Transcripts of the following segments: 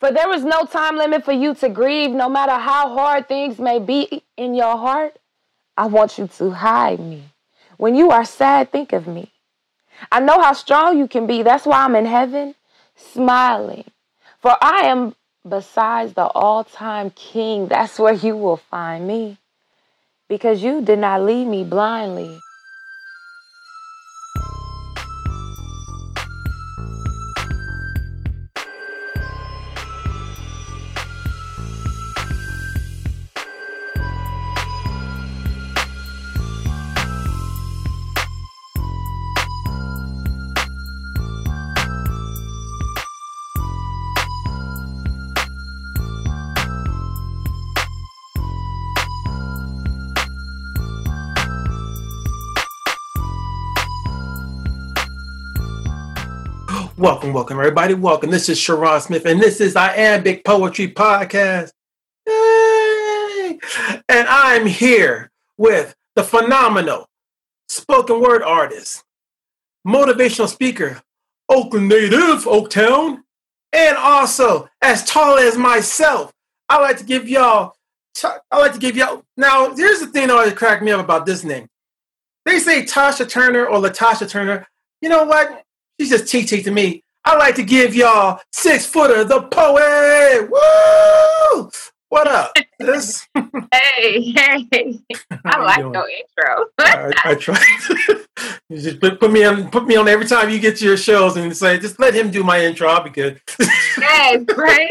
For there is no time limit for you to grieve, no matter how hard things may be in your heart. I want you to hide me. When you are sad, think of me. I know how strong you can be. That's why I'm in heaven smiling. For I am besides the all time king. That's where you will find me. Because you did not leave me blindly. Welcome, welcome, everybody. Welcome. This is Sharon Smith, and this is Iambic Poetry Podcast. Yay! And I'm here with the phenomenal spoken word artist, motivational speaker, Oakland native, Oaktown, and also as tall as myself. I like to give y'all. I like to give y'all. Now, here's the thing that always cracked me up about this name. They say Tasha Turner or Latasha Turner. You know what? She's just TT to me. I like to give y'all six footer the poet. Woo! What up? This... hey, hey! I like your intro. I, I try. you just put, put, me on, put me on every time you get to your shows and say, just let him do my intro. I'll be good. yes, right.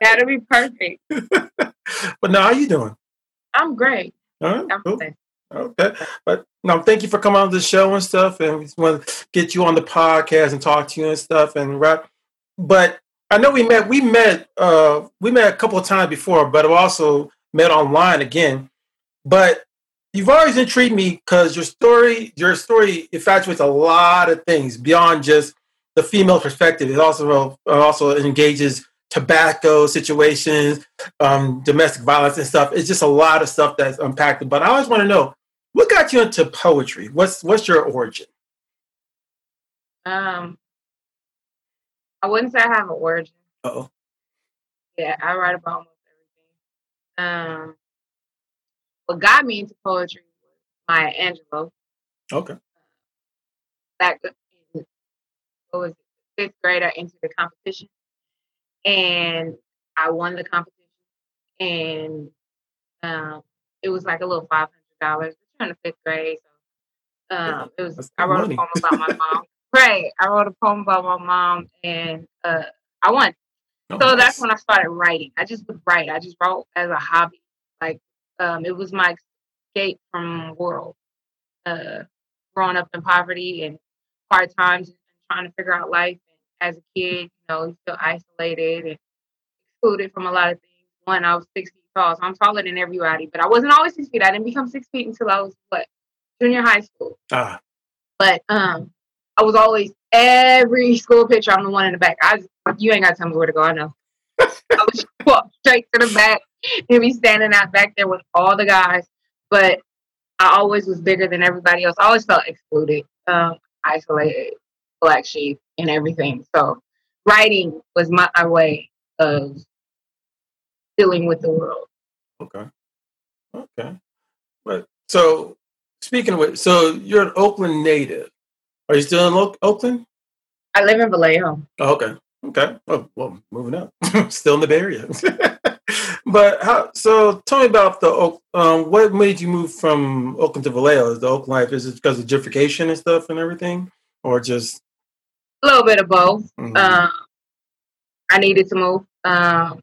That'll be perfect. but now, how you doing? I'm great. All right, I'm cool. Okay, but no, thank you for coming on the show and stuff, and we just want to get you on the podcast and talk to you and stuff and rap. But I know we met. We met. Uh, we met a couple of times before, but we also met online again. But you've always intrigued me because your story, your story infatuates a lot of things beyond just the female perspective. It also also engages tobacco situations, um, domestic violence and stuff. It's just a lot of stuff that's unpacked. But I always want to know what got you into poetry. What's what's your origin? Um, I wouldn't say I have an origin. Oh. Yeah, I write about almost everything. Um, what got me into poetry was Maya Angelou. Okay. Back in what was it, fifth grade, I entered the competition and I won the competition. And um, it was like a little five hundred dollars. In the fifth grade, so um, it was. I wrote money. a poem about my mom. right, I wrote a poem about my mom, and uh, I won. Oh, so nice. that's when I started writing. I just would write. I just wrote as a hobby. Like um, it was my escape from world. Uh, growing up in poverty and hard times and trying to figure out life as a kid, you know, you feel isolated and excluded from a lot of things. One, I was six feet tall, so I'm taller than everybody, but I wasn't always six feet. I didn't become six feet until I was what junior high school. Ah. But um, I was always every school picture. I'm the one in the back. I you ain't got to tell me where to go. I know. I would walk straight to the back and be standing out back there with all the guys. But I always was bigger than everybody else. I always felt excluded, um, isolated black sheep and everything. So writing was my, my way of dealing with the world. Okay. Okay. But so speaking of which, so you're an Oakland native. Are you still in Lo- Oakland? I live in Vallejo. Oh, okay. Okay. Oh, well, moving up. still in the Bay Area. but how? So tell me about the um, what made you move from Oakland to Vallejo? Is the Oakland life is it because of gentrification and stuff and everything, or just a little bit of both. Mm-hmm. Um, I needed to move. Um,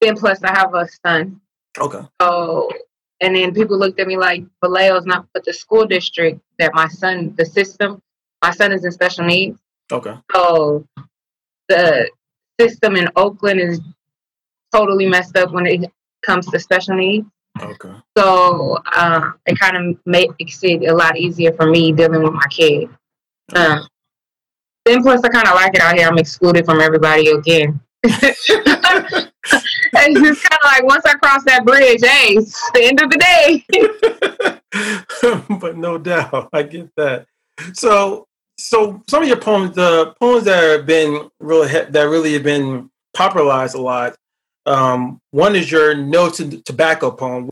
then plus I have a son. Okay. So and then people looked at me like Vallejo's not but the school district that my son the system my son is in special needs. Okay. So the system in Oakland is totally messed up when it comes to special needs. Okay. So uh, it kind of makes it a lot easier for me dealing with my kid. Um, then plus I kind of like it out here. I'm excluded from everybody again. it's just kind of like once I cross that bridge, hey, it's the end of the day. but no doubt, I get that. So, so some of your poems, the poems that have been really that really have been popularized a lot. Um, one is your No to Tobacco poem.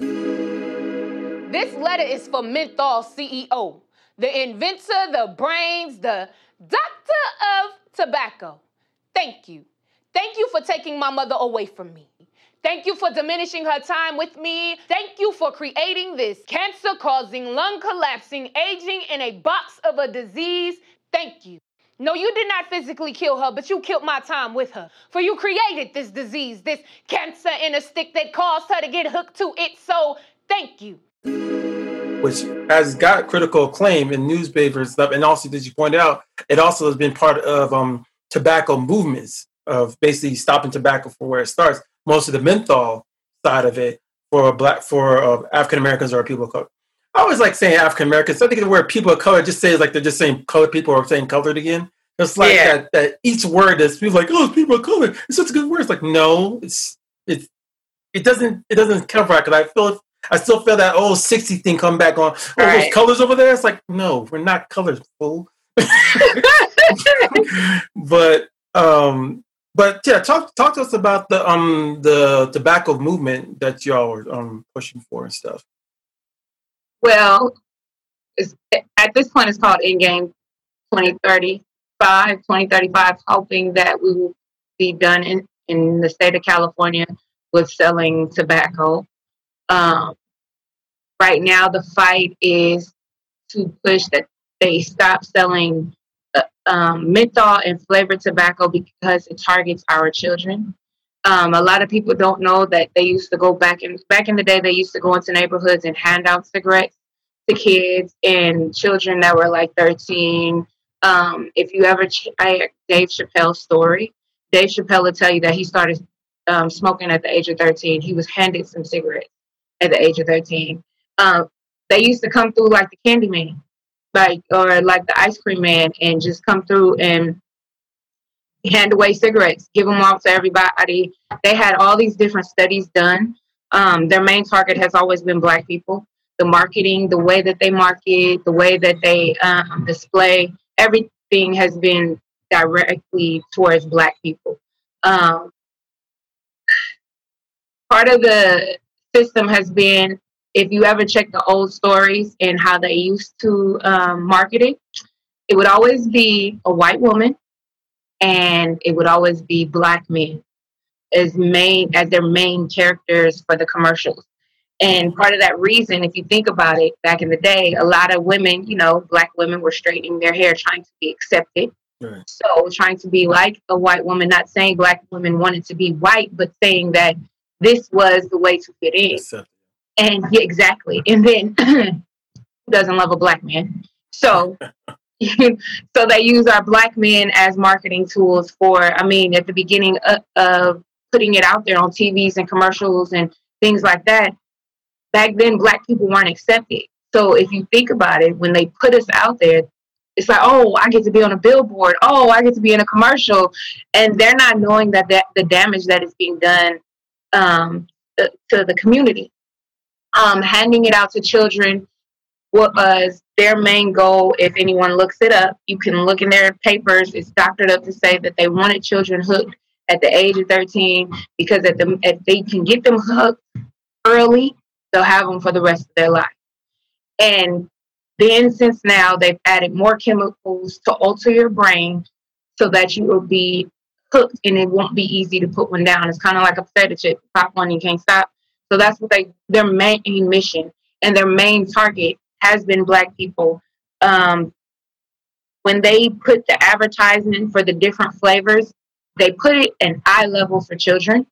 This letter is for Menthol CEO, the inventor, the brains, the doctor of tobacco. Thank you. Thank you for taking my mother away from me. Thank you for diminishing her time with me. Thank you for creating this cancer causing, lung collapsing, aging in a box of a disease. Thank you. No, you did not physically kill her, but you killed my time with her. For you created this disease, this cancer in a stick that caused her to get hooked to it. So thank you. Which has got critical acclaim in newspapers and stuff. And also, as you pointed out, it also has been part of um, tobacco movements of basically stopping tobacco for where it starts most of the menthol side of it for black for uh, African Americans or people of color. I always like saying African Americans. I think the word people of color just says like they're just saying colored people or saying colored again. It's like yeah. that, that each word is people like, oh, people of color. It's such a good word. It's like no, it's it's it doesn't it doesn't cover it because I feel I still feel that old 60 thing come back on. Oh, right. those colors over there. It's like, no, we're not colors, fool. but um but yeah, talk talk to us about the um the tobacco movement that y'all were um pushing for and stuff. Well, at this point, it's called Endgame 2035, 2035, hoping that we will be done in, in the state of California with selling tobacco. Um, right now, the fight is to push that they stop selling um, menthol and flavored tobacco because it targets our children. Um, a lot of people don't know that they used to go back in back in the day. They used to go into neighborhoods and hand out cigarettes to kids and children that were like 13. Um, if you ever, ch- I, Dave Chappelle's story. Dave Chappelle will tell you that he started um, smoking at the age of 13. He was handed some cigarettes at the age of 13. Um, they used to come through like the candy man like or like the ice cream man and just come through and hand away cigarettes, give them off to everybody. They had all these different studies done. Um, their main target has always been black people. The marketing, the way that they market, the way that they um, display, everything has been directly towards black people. Um, part of the system has been if you ever check the old stories and how they used to um, market it, it would always be a white woman and it would always be black men as main as their main characters for the commercials. And part of that reason, if you think about it, back in the day, a lot of women, you know, black women were straightening their hair, trying to be accepted. Right. So trying to be like a white woman, not saying black women wanted to be white, but saying that this was the way to fit in. And yeah, exactly. And then who doesn't love a black man. So so they use our black men as marketing tools for I mean at the beginning of, of putting it out there on TVs and commercials and things like that. Back then black people weren't accepted. So if you think about it, when they put us out there, it's like, oh, I get to be on a billboard. Oh, I get to be in a commercial, and they're not knowing that, that the damage that is being done um, to the community um, handing it out to children was their main goal. If anyone looks it up, you can look in their papers. It's doctored up to say that they wanted children hooked at the age of 13 because at the, if they can get them hooked early, they'll have them for the rest of their life. And then, since now they've added more chemicals to alter your brain so that you will be hooked and it won't be easy to put one down. It's kind of like a potato chip. Pop one, you can't stop. So that's what they their main mission and their main target has been black people. Um, when they put the advertisement for the different flavors, they put it in eye level for children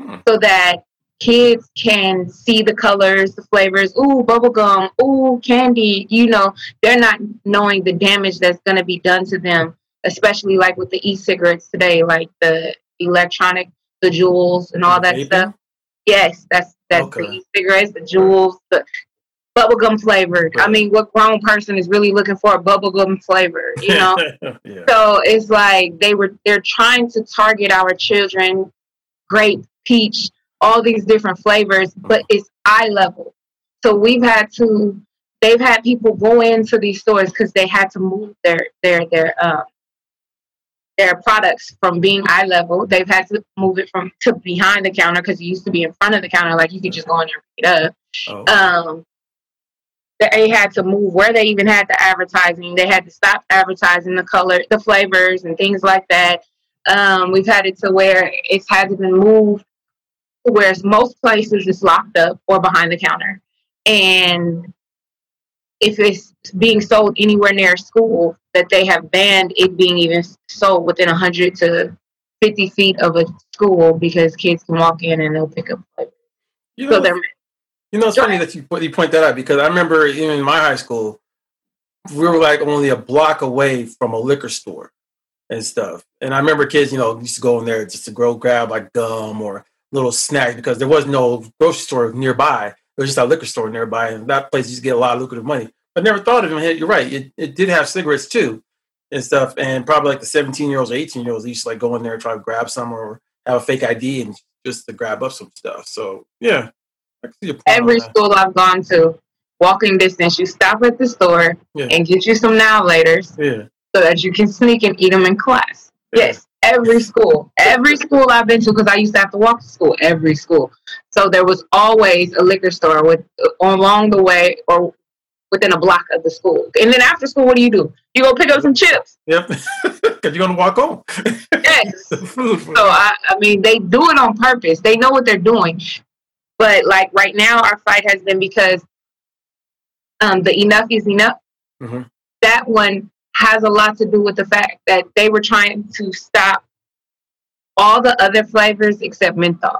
hmm. so that kids can see the colors, the flavors. Ooh, bubblegum. Ooh, candy. You know, they're not knowing the damage that's going to be done to them, especially like with the e cigarettes today, like the electronic, the Juuls and all that stuff. Yes, that's that's okay. the cigarettes, the Juuls, the bubblegum flavored. Right. I mean, what grown person is really looking for a bubblegum flavor, you know? yeah. So it's like they were they're trying to target our children, grape, peach, all these different flavors, but it's eye level. So we've had to they've had people go into these stores because they had to move their their their um their products from being eye level. They've had to move it from to behind the counter because it used to be in front of the counter, like you could just go in there and pick it up. Oh. Um, they had to move where they even had the advertising. They had to stop advertising the color, the flavors, and things like that. Um, we've had it to where it's had to be moved, to whereas most places it's locked up or behind the counter. And if it's being sold anywhere near a school, that they have banned it being even sold within 100 to 50 feet of a school because kids can walk in and they'll pick up. You So know, they're you know, it's funny that you you point that out because I remember even in my high school, we were like only a block away from a liquor store and stuff. And I remember kids, you know, used to go in there just to go grab like gum or little snacks because there was no grocery store nearby. There was just a liquor store nearby, and that place used to get a lot of lucrative money. But never thought of it. You're right. It, it did have cigarettes too and stuff. And probably like the 17 year olds or 18 year olds used to like go in there and try to grab some or have a fake ID and just to grab up some stuff. So yeah, I can see your point every school I've gone to, walking distance, you stop at the store Yeah. and get you some now laters Yeah. so that you can sneak and eat them in class. Yes, every school, every school I've been to, because I used to have to walk to school, every school. So there was always a liquor store with along the way or within a block of the school. And then after school, what do you do? You go pick up some chips. Yep. Because you're gonna walk home. Yes. So I, I mean, they do it on purpose. They know what they're doing. But like right now, our fight has been because um, the enough is enough. Mhm. That one has a lot to do with the fact that they were trying to stop all the other flavors except menthol.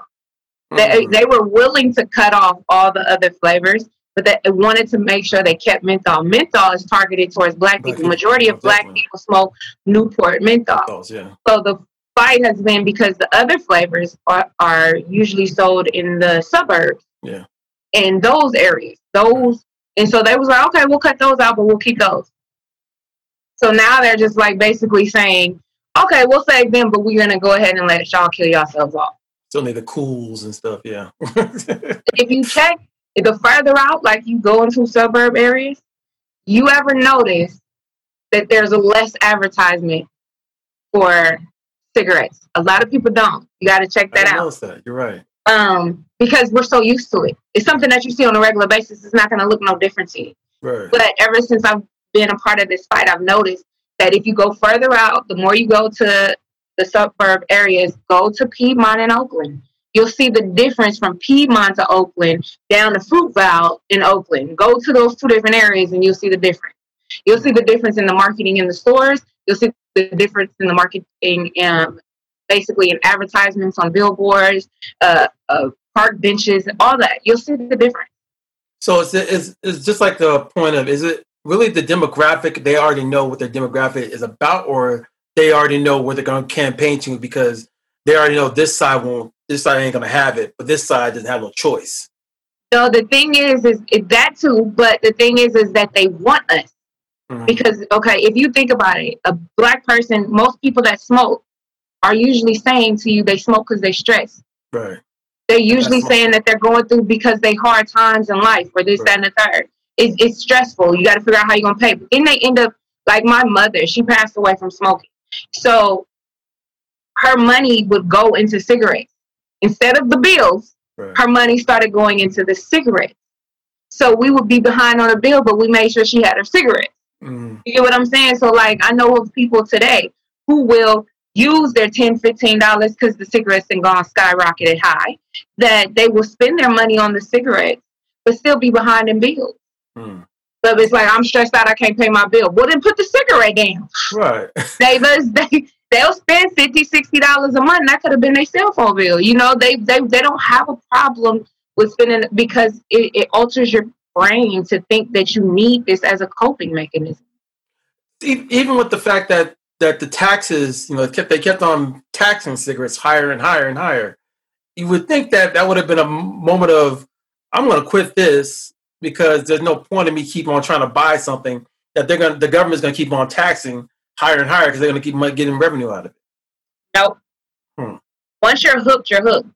They, Mhm. they were willing to cut off all the other flavors, but they wanted to make sure they kept menthol. Menthol is targeted towards black Black people. people, Majority of black definitely. people smoke Newport menthol. Yeah. So the fight has been because the other flavors are, are usually sold in the suburbs. Yeah. In those areas. Those and so they was like, okay, we'll cut those out, but we'll keep those. So now they're just like basically saying, okay, we'll save them, but we're gonna go ahead and let y'all kill yourselves off. Still need the Kools and stuff, yeah. If you check the further out, like you go into suburb areas, you ever notice that there's a less advertisement for cigarettes? A lot of people don't. You got to check that out. that. You're right. um, because we're so used to it. It's something that you see on a regular basis. It's not going to look no different to you. Right. But ever since I've been a part of this fight, I've noticed that if you go further out, the more you go to the suburb areas, go to Piedmont and Oakland. You'll see the difference from Piedmont to Oakland down to Fruitvale in Oakland. Go to those two different areas and you'll see the difference. You'll see the difference in the marketing in the stores. You'll see the difference in the marketing, um, basically in advertisements on billboards, uh, uh, park benches, all that. You'll see the difference. So it's, it's it's just like the point of is it really the demographic? They already know what their demographic is about, or they already know where they're going to campaign to because they already know this side won't, this side ain't going to have it, but this side doesn't have no choice. No, the thing is, is, that too. But the thing is, is that they want us Mhm. because okay, if you think about it, a black person, most people that smoke are usually saying to you they smoke because they stress. Right. They're usually saying that they're going through because they hard times in life or this, that, and the third. It's, it's stressful. You got to figure out how you're gonna pay. But then they end up like my mother. She passed away from smoking, so her money would go into cigarettes instead of the bills Right. her money started going into the cigarettes. So we would be behind on a bill, but we made sure she had her cigarettes. Mm. You get what I'm saying? So like I know of people today who will use their 10 $15 because the cigarettes and gone skyrocketed high, that they will spend their money on the cigarettes, but still be behind in bills. Mm. But it's like I'm stressed out, I can't pay my bill. Well then put the cigarette down. Right. They they they'll spend 50 60 dollars a month. That could have been their cell phone bill. You know, they they they don't have a problem with spending because it, it alters your brain to think that you need this as a coping mechanism. Even with the fact that that the taxes, you know, kept they kept on taxing cigarettes higher and higher and higher. You would think that that would have been a moment of, I'm going to quit this because there's no point in me keep on trying to buy something that they're going, the government's going to keep on taxing higher and higher because they're going to keep getting revenue out of it. Nope. Hmm. Once you're hooked, you're hooked.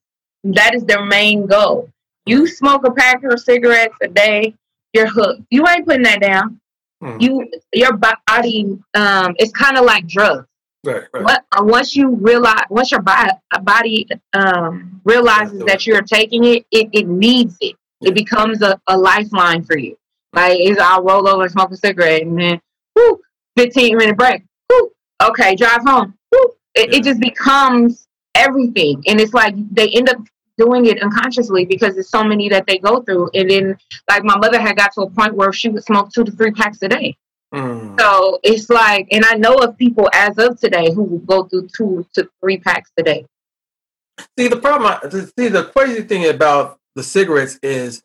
That is their main goal. You smoke a pack of cigarettes a day, you're hooked. You ain't putting that down. Mm. You your body um it's kind of like drugs. Right, right. What, uh, once you realize, once your body, body um, realizes that you're taking it, it, it needs it. It becomes a, a lifeline for you. Like, is I'll roll over and smoke a cigarette and then, whoo, 15 minute break. Whoo, okay, drive home. Whoo. It, Yeah. it just becomes everything. And it's like they end up doing it unconsciously because there's so many that they go through. And then, like, my mother had got to a point where she would smoke two to three packs a day. Mm. So it's like, and I know of people as of today who will go through two to three packs a day. See, the problem, I- see, the crazy thing about the cigarettes is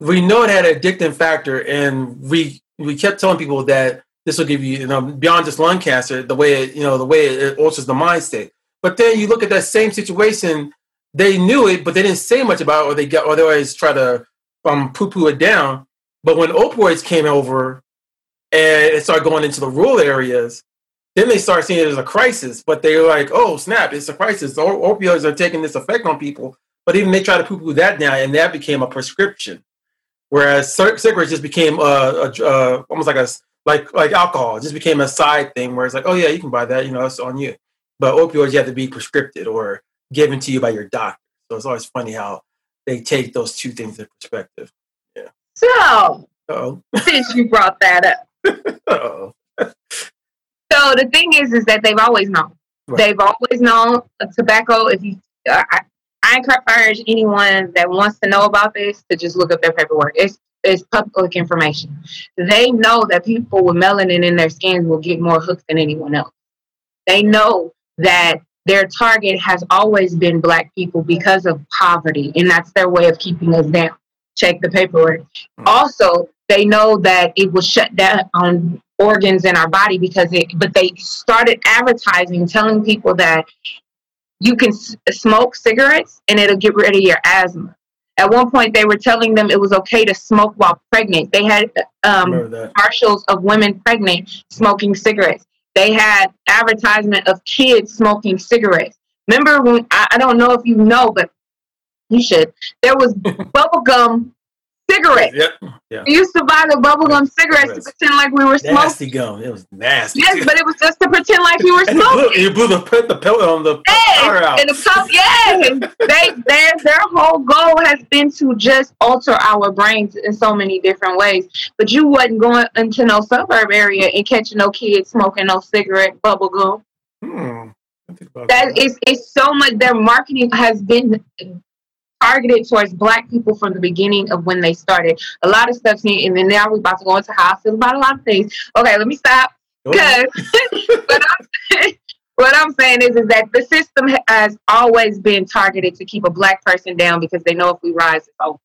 we know it had an addicting factor, and we we kept telling people that this will give you, you know, beyond just lung cancer, the way it, you know, the way it alters the mind state. But then you look at that same situation, they knew it, but they didn't say much about it, or they got, or they always try to um, poo-poo it down. But when opioids came over and it started going into the rural areas, then they start seeing it as a crisis. But they're like, "Oh snap! It's a crisis. The opioids are taking this effect on people." But even they try to poo-poo that down, and that became a prescription. Whereas cigarettes just became a, a, a almost like a like like alcohol. It just became a side thing where it's like, "Oh yeah, you can buy that. You know, it's on you." But opioids, you have to be prescripted or given to you by your doctor. So it's always funny how they take those two things in perspective. Yeah. So, Oh, since you brought that up, oh, so the thing is, is that they've always known. Right. They've always known uh, tobacco. If you, uh, I, I encourage anyone that wants to know about this to just look up their paperwork. It's it's public information. They know that people with melanin in their skins will get more hooked than anyone else. They know that their target has always been black people because of poverty, and that's their way of keeping us down. Check the paperwork. Hmm. Also, they know that it will shut down on organs in our body because it, but they started advertising, telling people that you can s- smoke cigarettes and it'll get rid of your asthma. At one point, they were telling them it was okay to smoke while pregnant. They had um, remember that. commercials of women pregnant smoking cigarettes. They had advertisement of kids smoking cigarettes. Remember when I, I don't know if you know, but you should. There was bubblegum cigarettes. Yep. Yeah. We used to buy the bubblegum cigarettes to pretend like we were smoking. Nasty gum. It was nasty. Yes, but it was just to pretend like you were and you smoking. blew, you blew the put the pill on the Yes, out. and the puff, yes. And they their their whole goal has been to just alter our brains in so many different ways. But you wasn't going into no suburb area and catching no kids smoking no cigarette bubble gum. Hmm. About That is it's so much their marketing has been targeted towards black people from the beginning of when they started. A lot of stuff here, and then now we're about to go into how I feel about a lot of things. Okay, let me stop. Because what I'm what I'm saying is is that the system has always been targeted to keep a black person down because they know if we rise, it's over.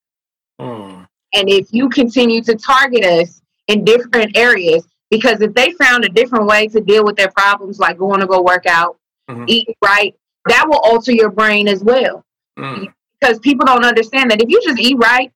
Hmm. And if you continue to target us in different areas, because if they found a different way to deal with their problems, like going to go work out, Mhm. eating right, that will alter your brain as well. Hmm. Because people don't understand that if you just eat right,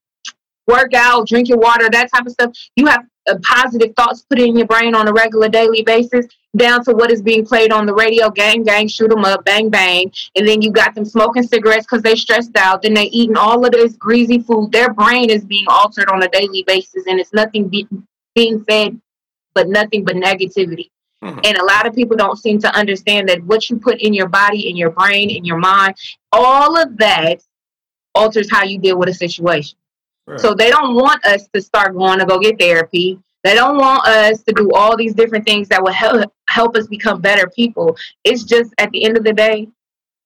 work out, drink your water, that type of stuff, you have uh, positive thoughts put in your brain on a regular daily basis, down to what is being played on the radio, gang, gang, shoot 'em up, bang, bang. And then you got them smoking cigarettes because they stressed out. Then they eating all of this greasy food. Their brain is being altered on a daily basis, and it's nothing be- being fed but nothing but negativity. Mhm. And a lot of people don't seem to understand that what you put in your body, in your brain, in your mind, all of that alters how you deal with a situation. Right. So they don't want us to start going to go get therapy. They don't want us to do all these different things that will help help us become better people. It's just at the end of the day,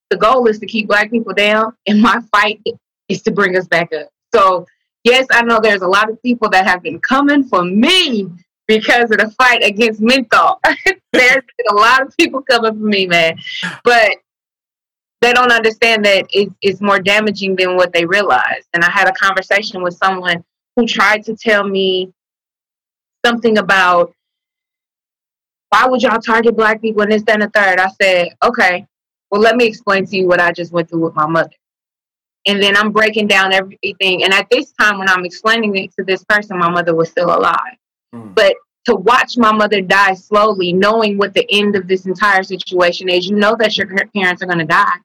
the goal is to keep black people down, and my fight is to bring us back up. So yes, I know there's a lot of people that have been coming for me because of the fight against menthol. there's been a lot of people coming for me, man. But they don't understand that it's, it's more damaging than what they realize. And I had a conversation with someone who tried to tell me something about why would y'all target black people and this, that, and the third. I said, okay, well, let me explain to you what I just went through with my mother. And then I'm breaking down everything. And at this time, when I'm explaining it to this person, my mother was still alive. Mm. But to watch my mother die slowly, knowing what the end of this entire situation is, you know that your parents are going to die.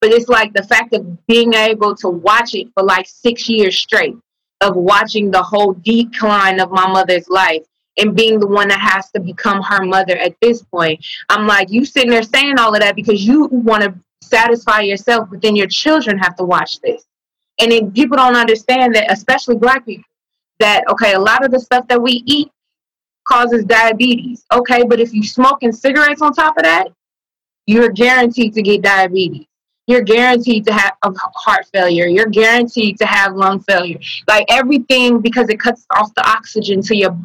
But it's like the fact of being able to watch it for like six years straight. of watching the whole decline of my mother's life and being the one that has to become her mother at this point. I'm like, you sitting there saying all of that because you want to satisfy yourself, but then your children have to watch this. And then people don't understand that, especially black people, that okay, a lot of the stuff that we eat causes diabetes. Okay, but if you're smoking cigarettes on top of that, you're guaranteed to get diabetes. You're guaranteed to have heart failure. You're guaranteed to have lung failure. Like everything because it cuts off the oxygen to your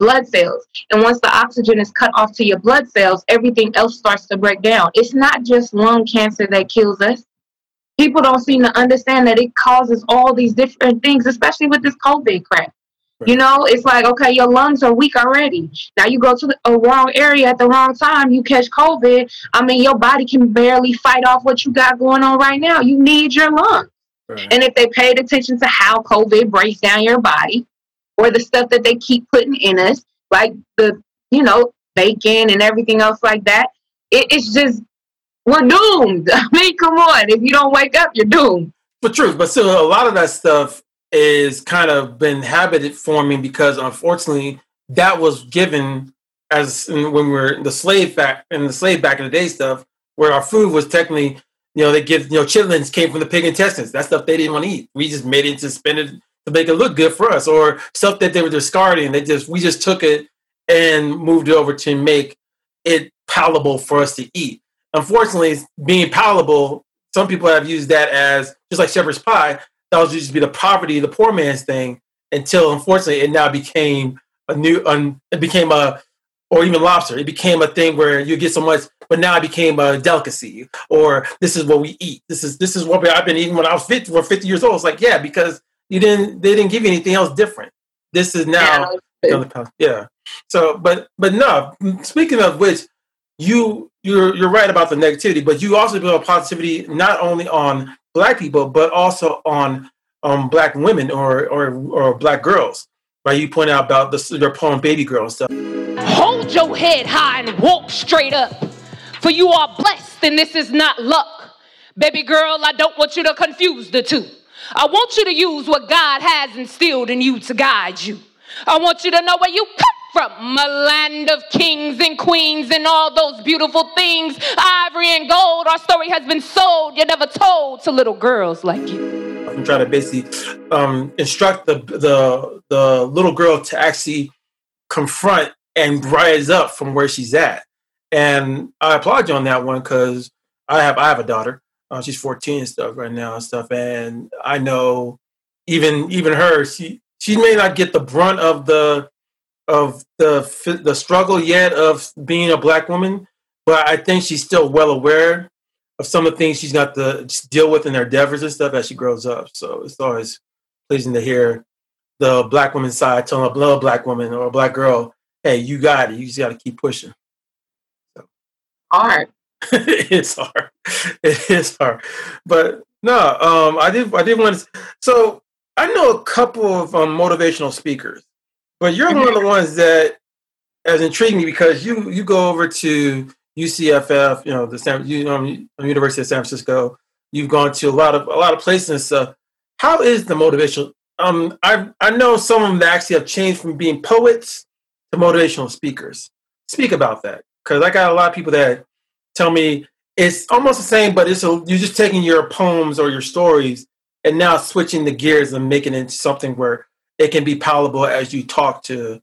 blood cells. And once the oxygen is cut off to your blood cells, everything else starts to break down. It's not just lung cancer that kills us. People don't seem to understand that it causes all these different things, especially with this COVID crap. Right. You know, it's like, okay, your lungs are weak already. Now you go to a wrong area at the wrong time, you catch COVID. I mean, your body can barely fight off what you got going on right now. You need your lungs. Right. And if they paid attention to how COVID breaks down your body, or the stuff that they keep putting in us, like the, you know, bacon and everything else like that. It, it's just, we're doomed. I mean, come on. If you don't wake up, you're doomed. For truth, but still, a lot of that stuff is kind of been habit forming because unfortunately that was given as when we were the slave back in the slave back in the day stuff where our food was technically you know they give you know chitlins came from the pig intestines that stuff they didn't want to eat we just made it to it to make it look good for us, or stuff that they were discarding. They just we just took it and moved it over to make it palatable for us to eat. Unfortunately, being palatable, some people have used that as just like shepherd's pie. That was used to be the poverty, the poor man's thing. Until unfortunately, it now became a new, un, it became a, or even lobster. It became a thing where you get so much, but now it became a delicacy. Or this is what we eat. This is this is what I've been eating when I was 50 or 50 years old. It's like yeah, because you didn't they didn't give you anything else different. This is now yeah. yeah. So but but no, speaking of which, you you're you're right about the negativity, but you also build a positivity not only on black people, but also on um black women or or or black girls. Right? You point out about the your poem Baby Girl and stuff. Hold your head high and walk straight up. For you are blessed and this is not luck. Baby girl, I don't want you to confuse the two. I want you to use what God has instilled in you to guide you. I want you to know where you come from a land of kings and queens and all those beautiful things, ivory and gold. Our story has been sold, yet never told to little girls like you. I'm trying to basically um, instruct the, the the little girl to actually confront and rise up from where she's at. And I applaud you on that one because I have I have a daughter, uh, she's 14 and stuff right now and stuff. And I know even even her, she she may not get the brunt of the of the the struggle yet of being a black woman, but I think she's still well aware of some of the things she's got to deal with in her endeavors and stuff as she grows up. So it's always pleasing to hear the black woman side telling a little black woman or a black girl, "Hey, you got it. You just got to keep pushing." So. Art. it's hard. It is hard. But no, um, I did. I did want to. So I know a couple of um, motivational speakers, but you're one of the ones that has intrigued me because you you go over to UCFF, you know, the San, you know, University of San Francisco. You've gone to a lot of a lot of places and stuff. How is the motivational? Um, I I know some of them actually have changed from being poets to motivational speakers. Speak about that because I got a lot of people that tell me it's almost the same, but it's a, you're just taking your poems or your stories and now switching the gears and making it something where it can be palatable as you talk to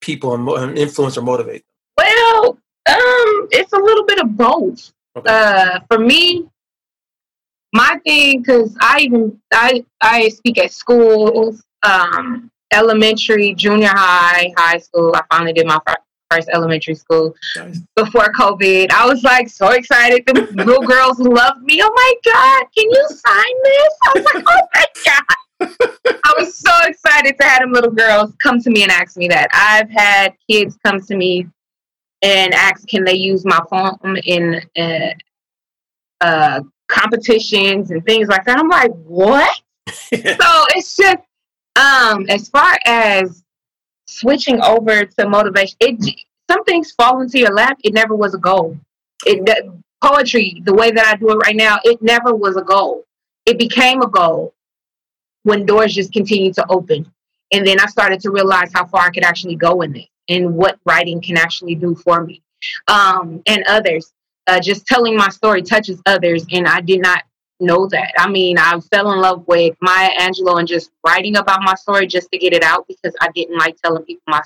people and, influence or motivate them. Well, um, it's a little bit of both. Okay. Uh, for me, my thing, because I even I I speak at schools, um, elementary, junior high, high school. I finally did my first elementary school nice. before COVID. I was like so excited. The little girls loved me. Oh my God, can you sign this? I was like, oh to have them little girls come to me and ask me that. I've had kids come to me and ask, can they use my poem in uh, uh, competitions and things like that? I'm like, what? so it's just, um, as far as switching over to motivation, it some things fall into your lap. It never was a goal. It poetry, the way that I do it right now, it never was a goal. It became a goal when doors just continued to open. And then I started to realize how far I could actually go in it and what writing can actually do for me um, and others. Uh, just telling my story touches others, and I did not know that. I mean, I fell in love with Maya Angelou and just writing about my story just to get it out because I didn't like telling people my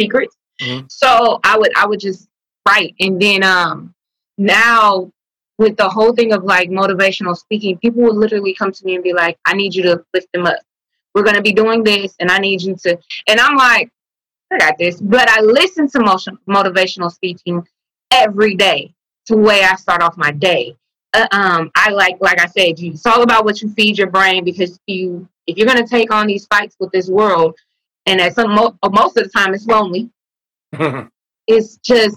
secrets. Mm-hmm. So I would I would just write, and then um, now with the whole thing of like motivational speaking, people would literally come to me and be like, "I need you to lift them up. We're going to be doing this, and I need you to." And I'm like, "I got this," but I listen to motion, motivational speaking every day. It's the way I start off my day. Uh, um, I like, like I said, it's all about what you feed your brain because you, if you're going to take on these fights with this world, and at some most of the time it's lonely. it's just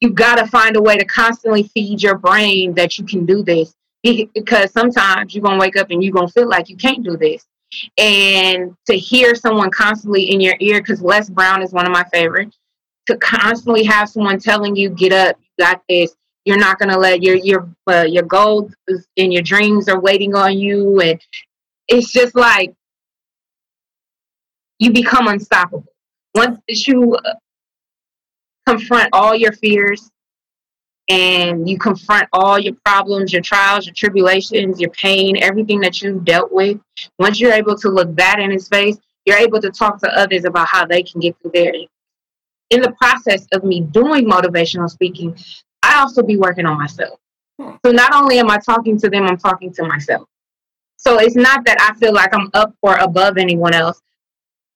you got to find a way to constantly feed your brain that you can do this because sometimes you're going to wake up and you're going to feel like you can't do this. And to hear someone constantly in your ear, because Les Brown is one of my favorites, to constantly have someone telling you, get up, you got this. You're not going to let your your uh, your goals and your dreams are waiting on you, and it's just like you become unstoppable once you uh, confront all your fears and you confront all your problems, your trials, your tribulations, your pain, everything that you've dealt with, once you're able to look that in his face, you're able to talk to others about how they can get through there. In the process of me doing motivational speaking, I also be working on myself. Hmm. So not only am I talking to them, I'm talking to myself. So it's not that I feel like I'm up or above anyone else.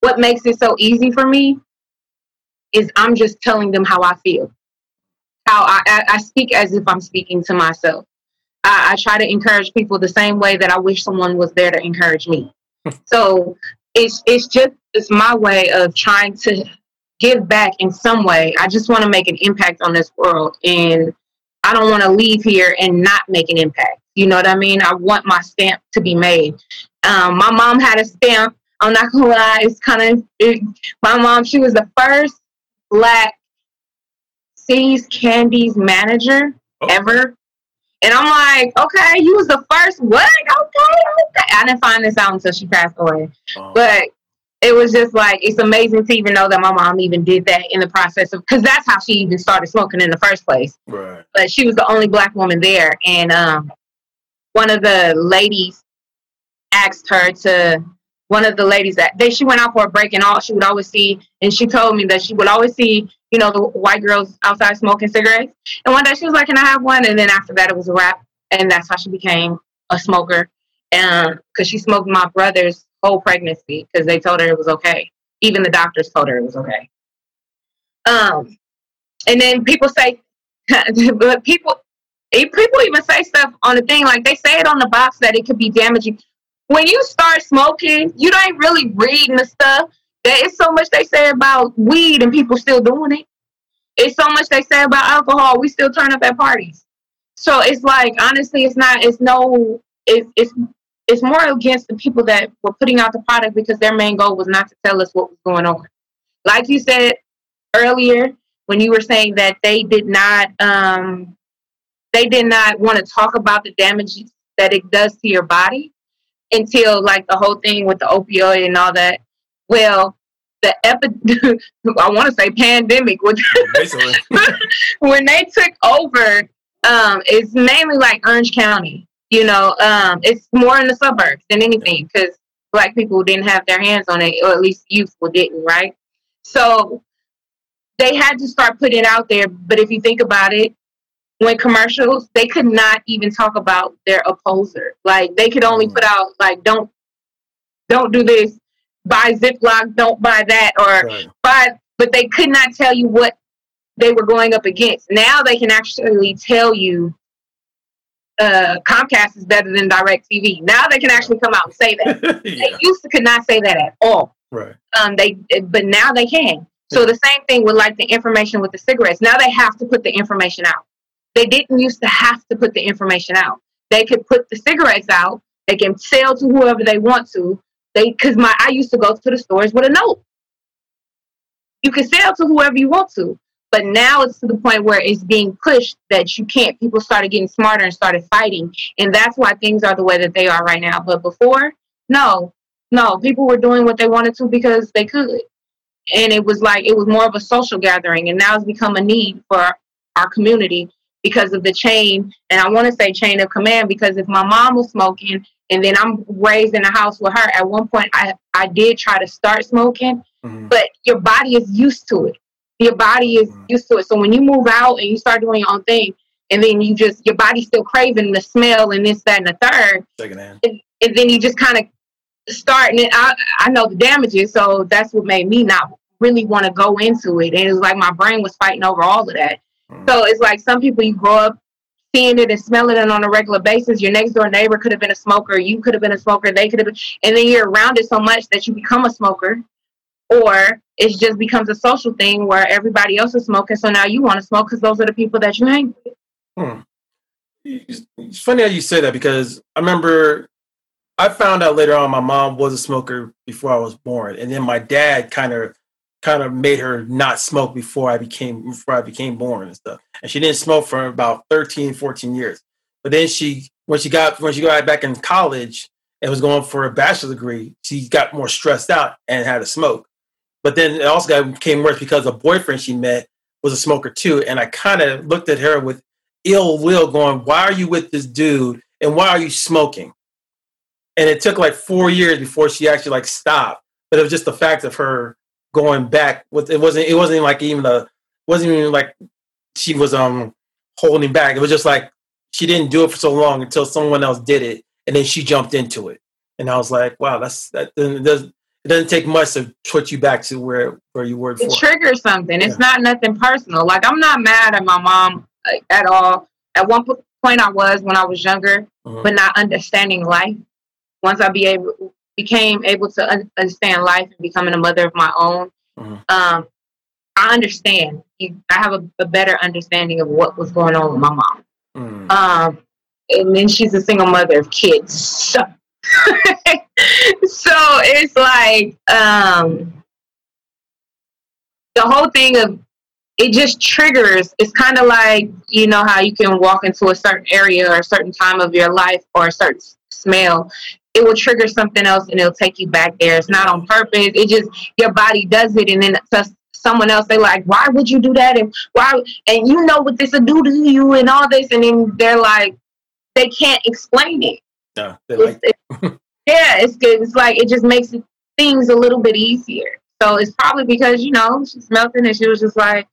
What makes it so easy for me is I'm just telling them how I feel. How I, I, speak as if I'm speaking to myself. I, I try to encourage people the same way that I wish someone was there to encourage me. so it's it's just it's my way of trying to give back in some way. I just want to make an impact on this world and I don't want to leave here and not make an impact. You know what I mean? I want my stamp to be made. Um, my mom had a stamp. I'm not gonna lie, it's kind of it, my mom. She was the first black See's Candies manager oh. ever. And I'm like, okay, you was the first what? Okay, okay. I didn't find this out until she passed away. Oh. But it was just like it's amazing to even know that my mom even did that in the process of because that's how she even started smoking in the first place. Right. But she was the only black woman there, and um, one of the ladies asked her to one of the ladies that they she went out for a break and all she would always see and she told me that she would always see you know the white girls outside smoking cigarettes. And one day she was like can i have one? And then after that it was a wrap. And that's how she became a smoker. Because she smoked my brother's whole pregnancy because they told her it was okay. Even the doctors told her it was okay. Um and then people say but people people even say stuff on the thing like they say it on the box that it could be damaging. When you start smoking, you don't really reading the stuff. There is so much they say about weed and people still doing it. It's so much they say about alcohol. We still turn up at parties. So it's like honestly, it's not. It's no. It's it's it's more against the people that were putting out the product because their main goal was not to tell us what was going on. Like you said earlier, when you were saying that they did not um, they did not want to talk about the damage that it does to your body until like the whole thing with the opioid and all that. Well, the epi- I want to say pandemic when when they took over, um, it's mainly like Orange County. You know, um, it's more in the suburbs than anything because black people didn't have their hands on it, or at least youth didn't, right? So they had to start putting it out there. But if you think about it, when commercials, they could not even talk about their opposer. Like they could only put out like don't don't do this, buy Ziploc, don't buy that, or right. buy but they could not tell you what they were going up against. Now they can actually tell you uh, Comcast is better than DirecTV. Now they can actually come out and say that. yeah. They used to could not say that at all. Right. Um, they but now they can. So the same thing with like the information with the cigarettes. Now they have to put the information out. They didn't used to have to put the information out. They could put the cigarettes out. They can sell to whoever they want to. They because my I used to go to the stores with a note. You can sell to whoever you want to. But now it's to the point where it's being pushed that you can't. People started getting smarter and started fighting. And that's why things are the way that they are right now. But before, No, no. People were doing what they wanted to because they could. And it was like, it was more of a social gathering. And now it's become a need for our community because of the chain. And I want to say chain of command because if my mom was smoking and then I'm raised in a house with her, at one point I, I did try to start smoking, mm-hmm. but your body is used to it. Your body is mm-hmm. used to it. So when you move out and you start doing your own thing, and then you just your body's still craving the smell and this, that, and the third. Secondhand. And, and then you just kind of start and I I know the damages, so that's what made me not really want to go into it. And it was like my brain was fighting over all of that. Mm. So it's like some people you grow up seeing it and smelling it on a regular basis. Your next door neighbor could have been a smoker, you could have been a smoker, they could have been, and then you're around it so much that you become a smoker. Or it just becomes a social thing where everybody else is smoking, so now you want to smoke because those are the people that you hang with. Hmm. It's funny how you say that because I remember I found out later on my mom was a smoker before I was born, and then my dad kind of kind of made her not smoke before I became before I became born and stuff. And she didn't smoke for about 13, 14 years. But then she when she got when she got back in college and was going for a bachelor's degree, she got more stressed out and had to smoke. But then it also got, became worse because a boyfriend she met was a smoker too. And I kind of looked at her with ill will going, why are you with this dude? And why are you smoking? And it took like four years before she actually like stopped. But it was just the fact of her going back with it wasn't it wasn't like even a wasn't even like she was um holding back. It was just like she didn't do it for so long until someone else did it and then she jumped into it. And I was like, wow, that's that it doesn't it doesn't take much to put you back to where where you were before. It triggers something. Yeah. It's not nothing personal. Like I'm not mad at my mom like, at all. At one point, I was when I was younger, mm-hmm. but not understanding life. Once I be able, became able to un- understand life and becoming a mother of my own, mm-hmm. um, I understand. I have a, a, better understanding of what was going on with my mom. Mm-hmm. Um, and then she's a single mother of kids. So, so it's like um, the whole thing of it just triggers. It's kind of like you know how you can walk into a certain area or a certain time of your life or a certain smell. It will trigger something else and it'll take you back there. It's not on purpose. It just your body does it, and then to someone else they like, why would you do that? And why? And you know what this will do to you and all this, and then they're like, they can't explain it. No, like- it's, yeah, it's good. It's like it just makes things a little bit easier. So it's probably because you know she's melting, and she was just like,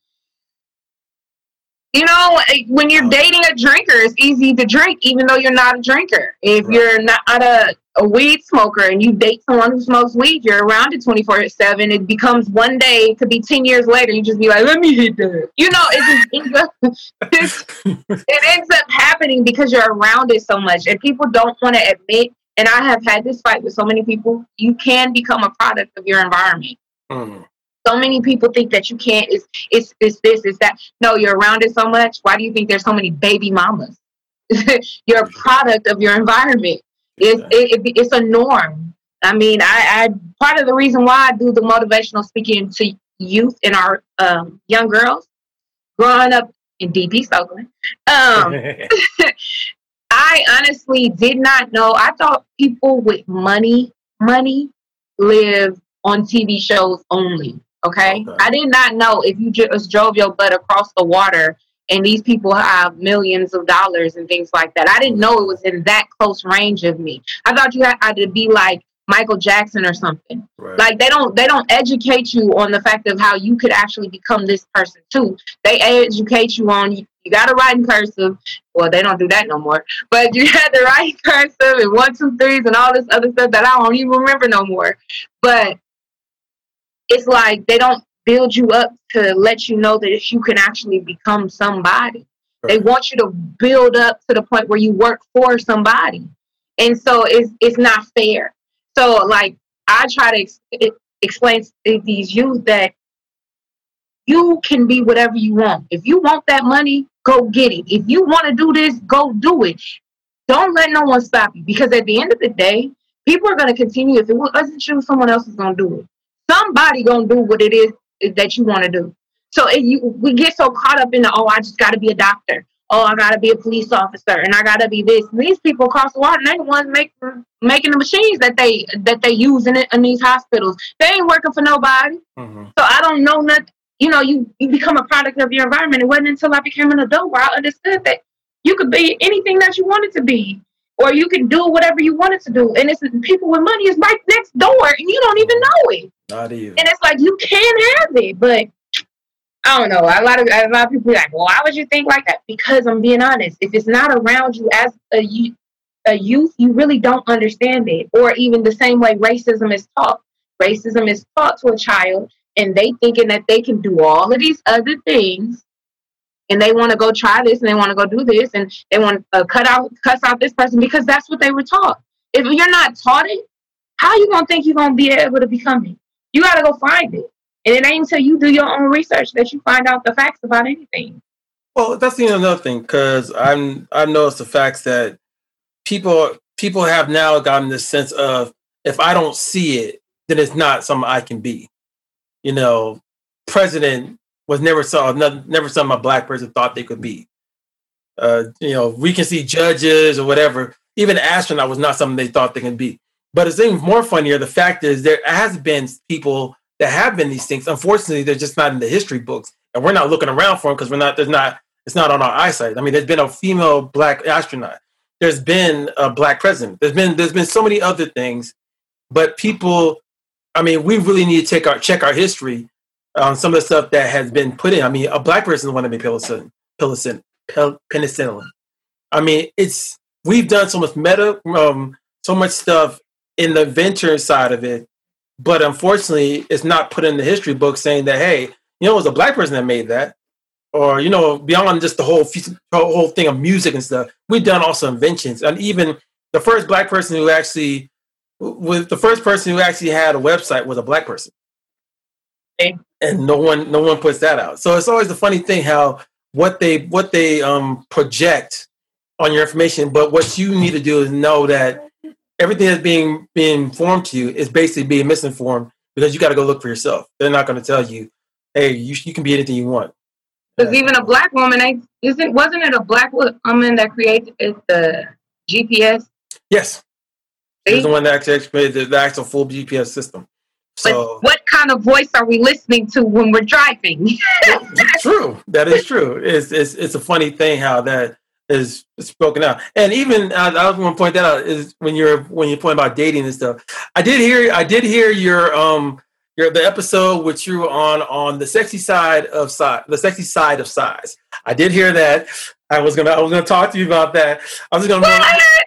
you know, when you're oh, dating a drinker, it's easy to drink, even though you're not a drinker. If right. you're not a, a weed smoker and you date someone who smokes weed, you're around it 24 7. It becomes one day, it could be 10 years later, you just be like, let me hit that. You know, it, just, it, it ends up happening because you're around it so much. And people don't want to admit, and I have had this fight with so many people, you can become a product of your environment. Mm so many people think that you can't it's it's it's this it's that no you're around it so much why do you think there's so many baby mamas you're a product of your environment it's it, it, it's a norm i mean I, I part of the reason why i do the motivational speaking to youth and our um, young girls growing up in dp Oakland, um, i honestly did not know i thought people with money money live on tv shows only Okay? okay? I did not know if you just drove your butt across the water and these people have millions of dollars and things like that. I didn't know it was in that close range of me. I thought you had to be like Michael Jackson or something. Right. Like they don't they don't educate you on the fact of how you could actually become this person too. They educate you on you, you got to write in cursive. Well, they don't do that no more. But you had to write cursive and one two threes and all this other stuff that I don't even remember no more. But it's like they don't build you up to let you know that you can actually become somebody. Right. They want you to build up to the point where you work for somebody. And so it's it's not fair. So like I try to ex- explain to these youth that you can be whatever you want. If you want that money, go get it. If you want to do this, go do it. Don't let no one stop you because at the end of the day, people are going to continue. If it wasn't you, someone else is going to do it somebody gonna do what it is that you want to do. So you, we get so caught up in the oh, I just got to be a doctor, oh, I gotta be a police officer and I gotta be this. And these people across the water, and they're the ones making making the machines that they that they use in it in these hospitals. They ain't working for nobody. Mm-hmm. So I don't know nothing. You know, you, you become a product of your environment. It wasn't until I became an adult where I understood that you could be anything that you wanted to be. Or you can do whatever you wanted to do. And it's people with money is right next door and you don't even know it. Not even. And it's like you can't have it, but I don't know. A lot of a lot of people be like, well, why would you think like that? Because I'm being honest. If it's not around you as a a youth, you really don't understand it. Or even the same way racism is taught. Racism is taught to a child, and they thinking that they can do all of these other things, and they want to go try this, and they want to go do this, and they want to uh, cut out cuss out this person because that's what they were taught. If you're not taught it, how you gonna think you're gonna be able to become it? You gotta go find it. And it ain't until you do your own research that you find out the facts about anything. Well, that's the another thing because I'm I've noticed the facts that people people have now gotten this sense of if I don't see it, then it's not something I can be. You know, president was never saw never something a black person thought they could be. Uh, you know, we can see judges or whatever. Even astronaut was not something they thought they could be. But it's even more funnier. The fact is, there has been people that have been these things. Unfortunately, they're just not in the history books, and we're not looking around for them because we're not. There's not. It's not on our eyesight. I mean, there's been a female black astronaut. There's been a black president. There's been there's been so many other things, but people. I mean, we really need to take our check our history on some of the stuff that has been put in. I mean, a black person wanted to be penicillin, penicillin, penicillin. I mean, it's we've done so much meta, um, so much stuff in the venture side of it but unfortunately, it's not put in the history book saying that, hey, you know, it was a black person that made that. Or, you know, beyond just the whole, whole thing of music and stuff, we've done also inventions. And even the first black person who actually, with the first person who actually had a website was a black person. And no one, no one puts that out. So it's always the funny thing how what they, what they um, project on your information, but what you need to do is know that everything that's being being informed to you is basically being misinformed because you got to go look for yourself. They're not going to tell you, "Hey, you you can be anything you want." Because even a black woman, isn't wasn't it a black woman that created the GPS? Yes, she's the one that actually created the actual full GPS system. So, but what kind of voice are we listening to when we're driving? true, that is true. It's, it's it's a funny thing how that is spoken out. And even uh, I was going to point that out is when you're when you're point about dating and stuff. I did hear I did hear your um your the episode which you were on on the sexy side of size the sexy side of size. I did hear that. I was gonna I was gonna talk to you about that. I was gonna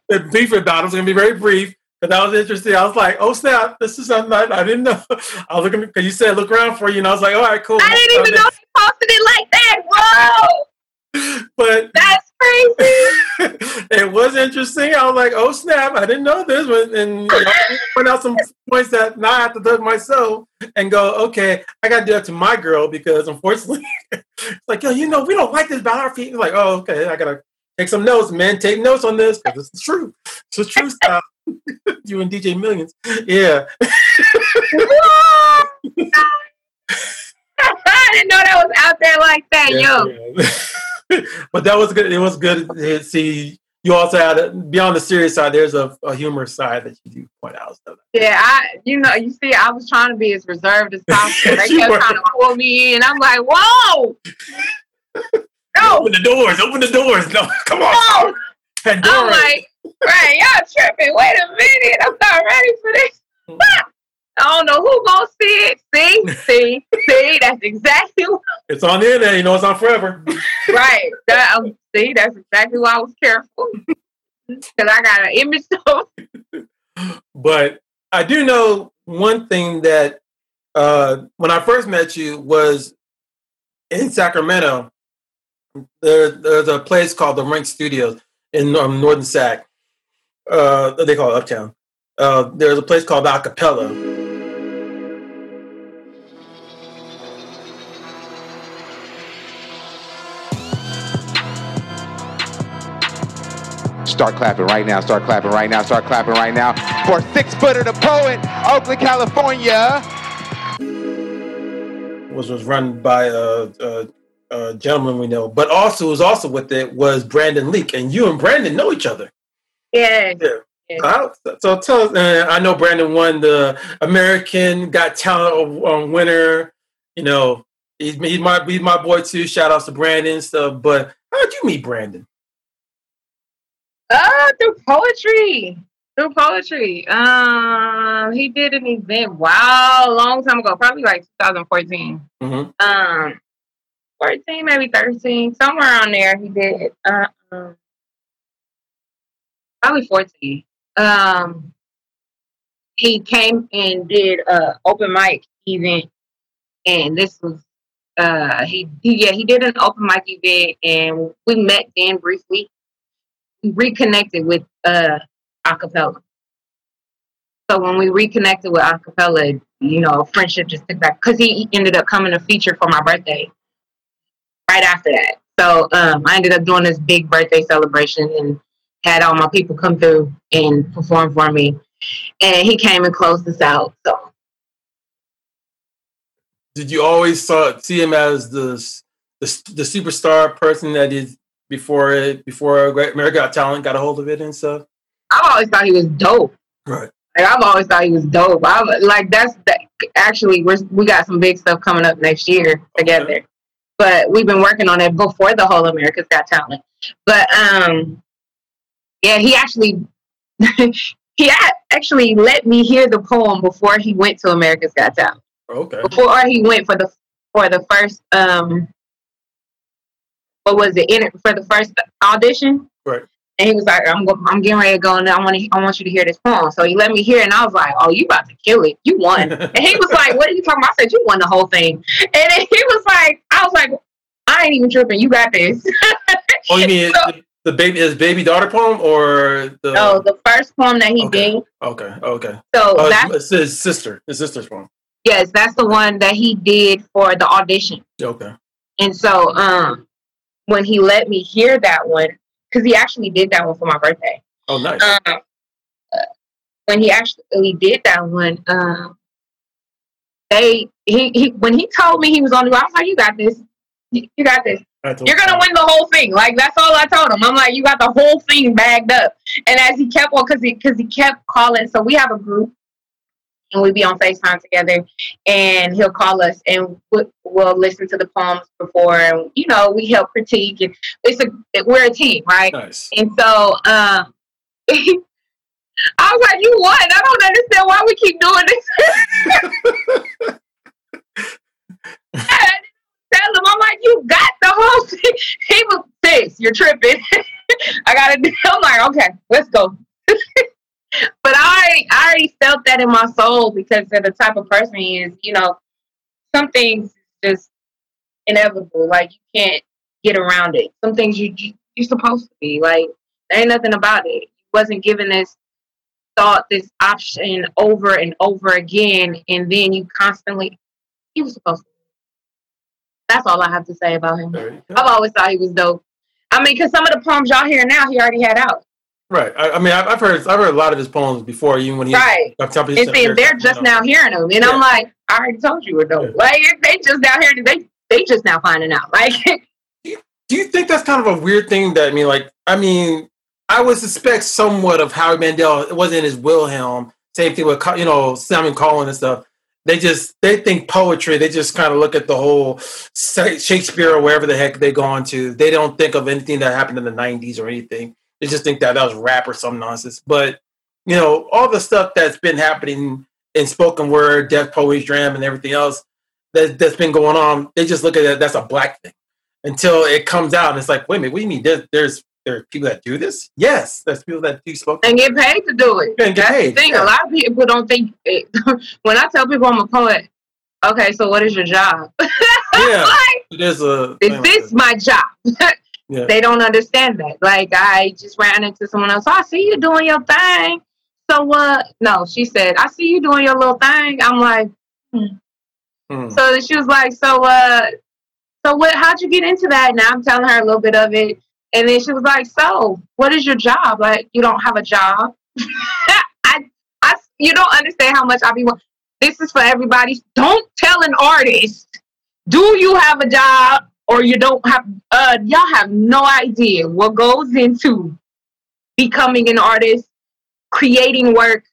be brief about it. I was gonna be very brief. But that was interesting. I was like, "Oh snap! This is something I, I didn't know." I was looking because you said look around for you, and I was like, "All right, cool." I didn't even know you posted it like that. Whoa! but that's crazy. it was interesting. I was like, "Oh snap! I didn't know this." And you know, point out some points that now I have to do myself and go, "Okay, I got to do that to my girl because unfortunately, it's like, yo, you know, we don't like this about our feet." Like, oh, okay, I gotta take some notes, man. Take notes on this because it's true. It's true stuff. You and DJ Millions, yeah. I didn't know that was out there like that, yeah, yo. but that was good. It was good to see. You also had a beyond the serious side. There's a, a humorous side that you do point out. So. Yeah, I you know you see, I was trying to be as reserved as possible. They kept were. trying to pull me in. I'm like, whoa. No. Open the doors. Open the doors. No, come on. No. I'm like, right, y'all tripping. Wait a minute. I'm not ready for this. I don't know who gonna see it. See, see, see. That's exactly. What... It's on the internet. You know, it's on forever. right. That, um, see, that's exactly why I was careful because I got an image. Of... but I do know one thing that uh, when I first met you was in Sacramento. There, there's a place called the Rink Studios in um, Northern Sac. Uh, they call it Uptown. Uh, there's a place called Acapella Start clapping right now. Start clapping right now. Start clapping right now for Six Footer the Poet, Oakland, California. Was was run by a, uh, uh, gentleman we know, but also was also with it was Brandon Leake, and you and Brandon know each other. Yeah. Yeah. Yeah. So, tell us. Uh, I know Brandon won the American Got Talent um, winner. You know, he's, he's my he's my boy too. Shout outs to Brandon and stuff. But how did you meet Brandon? Uh, through poetry. Through poetry. Um, he did an event wow, a long time ago, probably like 2014. Mm-hmm. Um, 14, maybe 13, somewhere on there. He did. Uh, um, probably 14. Um, he came and did a open mic event, and this was uh he, yeah he did an open mic event, and we met then briefly. We reconnected with uh acapella. So when we reconnected with acapella, you know, friendship just took back because he ended up coming to feature for my birthday right after that. So um, I ended up doing this big birthday celebration and had all my people come through and perform for me. And he came and closed us out. So Did you always saw see him as the the, the superstar person that is before it before America Got Talent got a hold of it and stuff? I've always thought he was dope. Right. Like I've always thought he was dope. I like that's that, actually we're we got some big stuff coming up next year together. But we've been working on it before the whole America's Got Talent. But um, yeah, he actually he actually let me hear the poem before he went to America's Got Talent. Okay. Before he went for the for the first um, what was it? Inter- for the first audition. Right. And he was like, "I'm go- I'm getting ready to go, and I want to I want you to hear this poem." So he let me hear, it, and I was like, "Oh, you about to kill it? You won!" and he was like, "What are you talking about?" I said, "You won the whole thing." And then he was like, "I was like, I ain't even tripping. You got this." Oh, you mean So- the, baby his baby daughter poem or the? oh, the first poem that he Okay. did. Okay. Okay. So Oh, that's it's his sister. His sister's poem. yes, that's the one that he did for the audition. Okay. And so, um, when he let me hear that one, because he actually did that one for my birthday. Oh, nice. Um, uh, when he actually did that one, um, they he, he when he told me he was on the, I was like, "You got this, you you got this. You're gonna win the whole thing." Like that's all I told him. I'm like, "You got the whole thing bagged up." And as he kept on, because he because he kept calling, so we have a group. And we be on FaceTime together, and he'll call us, and we'll, we'll listen to the poems before, and you know we help critique, and it's a we're a team, right? Nice. And so um, I was like, "You won! I don't understand why we keep doing this." Tell him, I'm like, "You got the whole thing." He was sis, you're tripping. I gotta. I'm like, okay, let's go. but I, I already felt that in my soul because of the type of person he is. You know, some things just inevitable. Like you can't get around it. Some things you you- you're supposed to be like. There ain't nothing about it. Wasn't given this thought, this option over and over again, and then you constantly. He was supposed to. That's all I have to say about him. You. I've always thought he was dope. I mean, because some of the poems y'all hear now, he already had out. Right. I, I mean, I've, I've heard I've heard a lot of his poems before, even when he. Right. I'm telling And see, they're just now hearing them. And I'm like, I already told you were dope. Yeah. Like, they just now hearing they they just now finding out. Like, Do you think that's kind of a weird thing? That I mean, like, I mean, I would suspect somewhat of Howie Mandel. It wasn't his Wilhelm. Same thing with you know Simon Cowell and stuff. They just they think poetry. They just kind of look at the whole Shakespeare or wherever the heck they gone to. They don't think of anything that happened in the '90s or anything. They just think that that was rap or some nonsense. But you know, all the stuff that's been happening in spoken word, Def Poetry, jam, and everything else that, that's been going on, they just look at it. That's a black thing until it comes out and it's like, wait a minute, what do you mean? There's there are people that do this? Yes, there's people that do spoken. and get paid to do it. And get That's paid, the thing. yeah. A lot of people don't think. It, when I tell people I'm a poet, okay, so what is your job? Yeah, like, there's a. is this my job? Yeah. They don't understand that. Like, I just ran into someone else. "Oh, I see you doing your thing. So what? no, she said, I see you doing your little thing. I'm like, Hmm. So she was like, so uh, so what? How'd you get into that? And I'm telling her a little bit of it, and then she was like, so what is your job? Like, you don't have a job. I, I, you don't understand how much I be. This is for everybody. Don't tell an artist. Do you have a job? or you don't have uh y'all have no idea what goes into becoming an artist, creating work,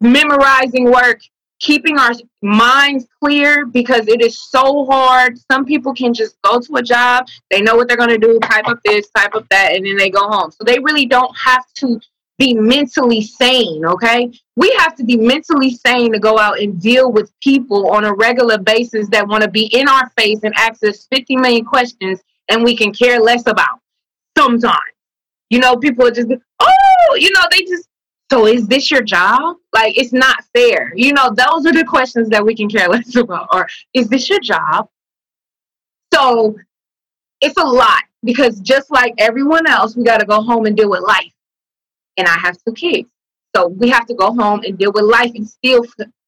memorizing work, keeping our minds clear because it is so hard. Some people can just go to a job, they know what they're going to do, type up this, type up that, and then they go home. So they really don't have to be mentally sane, okay? We have to be mentally sane to go out and deal with people on a regular basis that want to be in our face and ask us 50 million questions and we can care less about sometimes. You know, people are just, oh, you know, they just, so is this your job? Like, it's not fair. You know, those are the questions that we can care less about. Or is this your job? So it's a lot because just like everyone else, we got to go home and deal with life and I have two kids. So we have to go home and deal with life and still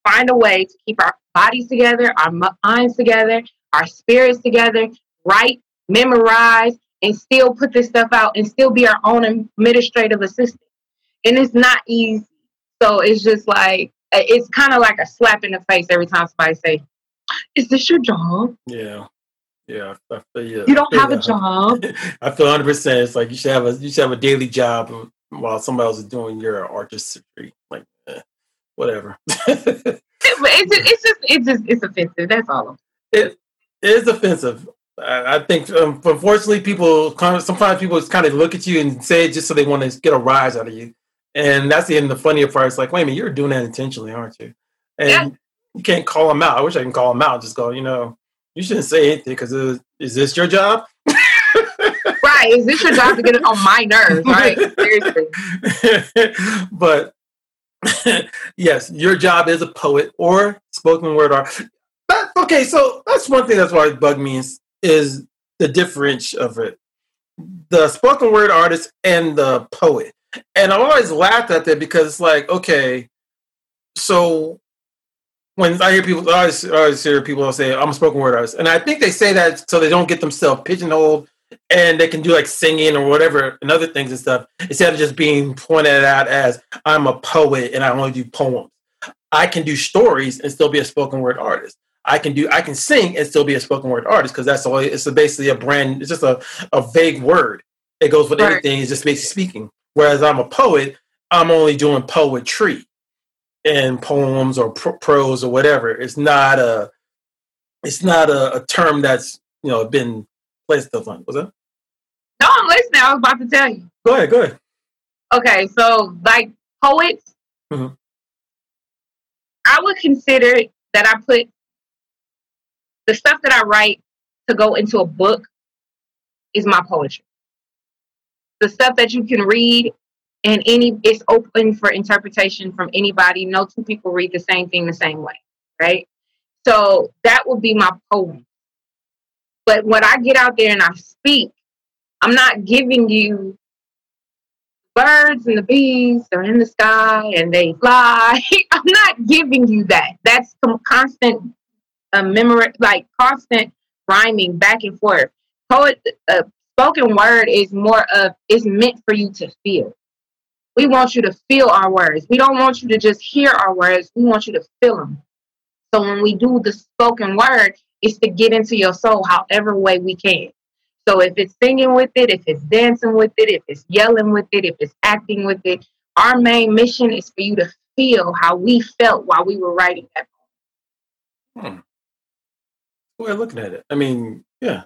find a way to keep our bodies together, our minds together, our spirits together, write, memorize, and still put this stuff out and still be our own administrative assistant. And it's not easy. So it's just like, it's kind of like a slap in the face every time somebody say, is this your job? Yeah. Yeah, I feel, yeah. You don't have a job. I feel hundred percent. It's like you should have a you should have a daily job while somebody else is doing your artistry. Like, eh, whatever. it's, just, it's just, it's just, it's offensive. That's all. It is offensive. I, I think, um, unfortunately, people sometimes people just kind of look at you and say it just so they want to get a rise out of you, and that's the end. The funnier part is like, wait a minute, you're doing that intentionally, aren't you? And yeah. you can't call them out. I wish I can call them out. Just go, you know, you shouldn't say anything because is this your job? right. Is this your job to get it on my nerves? Right. Seriously. but yes, your job is a poet or spoken word art. But, okay, so that's one thing that's why it bug me is, is the difference of it. The spoken word artist and the poet. And I've always laughed at that because it's like, okay, so when I hear people, I always, I always hear people say, I'm a spoken word artist. And I think they say that so they don't get themselves pigeonholed and they can do like singing or whatever and other things and stuff instead of just being pointed out as I'm a poet and I only do poems. I can do stories and still be a spoken word artist. I can do I can sing and still be a spoken word artist because that's all it's basically a brand it's just a, a vague word. It goes with right. everything, it's just basically speaking. Whereas I'm a poet, I'm only doing poetry and poems or prose or whatever. It's not a it's not a, a term that's you know been placed stuff on. What's that? No, I'm listening. I was about to tell you. Go ahead. Go ahead. Okay, so like poets, mm-hmm. I would consider that I put the stuff that I write to go into a book is my poetry. The stuff that you can read and any it's open for interpretation from anybody. No two people read the same thing the same way, right? So that would be my poem. But when I get out there and I speak, I'm not giving you birds and the bees are in the sky and they fly. I'm not giving you that. That's some constant uh, memory, like constant rhyming back and forth. Poet, uh, spoken word is more of is meant for you to feel. We want you to feel our words. We don't want you to just hear our words. We want you to feel them. So when we do the spoken word, is to get into your soul however way we can. So if it's singing with it, if it's dancing with it, if it's yelling with it, if it's acting with it, our main mission is for you to feel how we felt while we were writing that poem. Hmm. We're looking at it. I mean, yeah.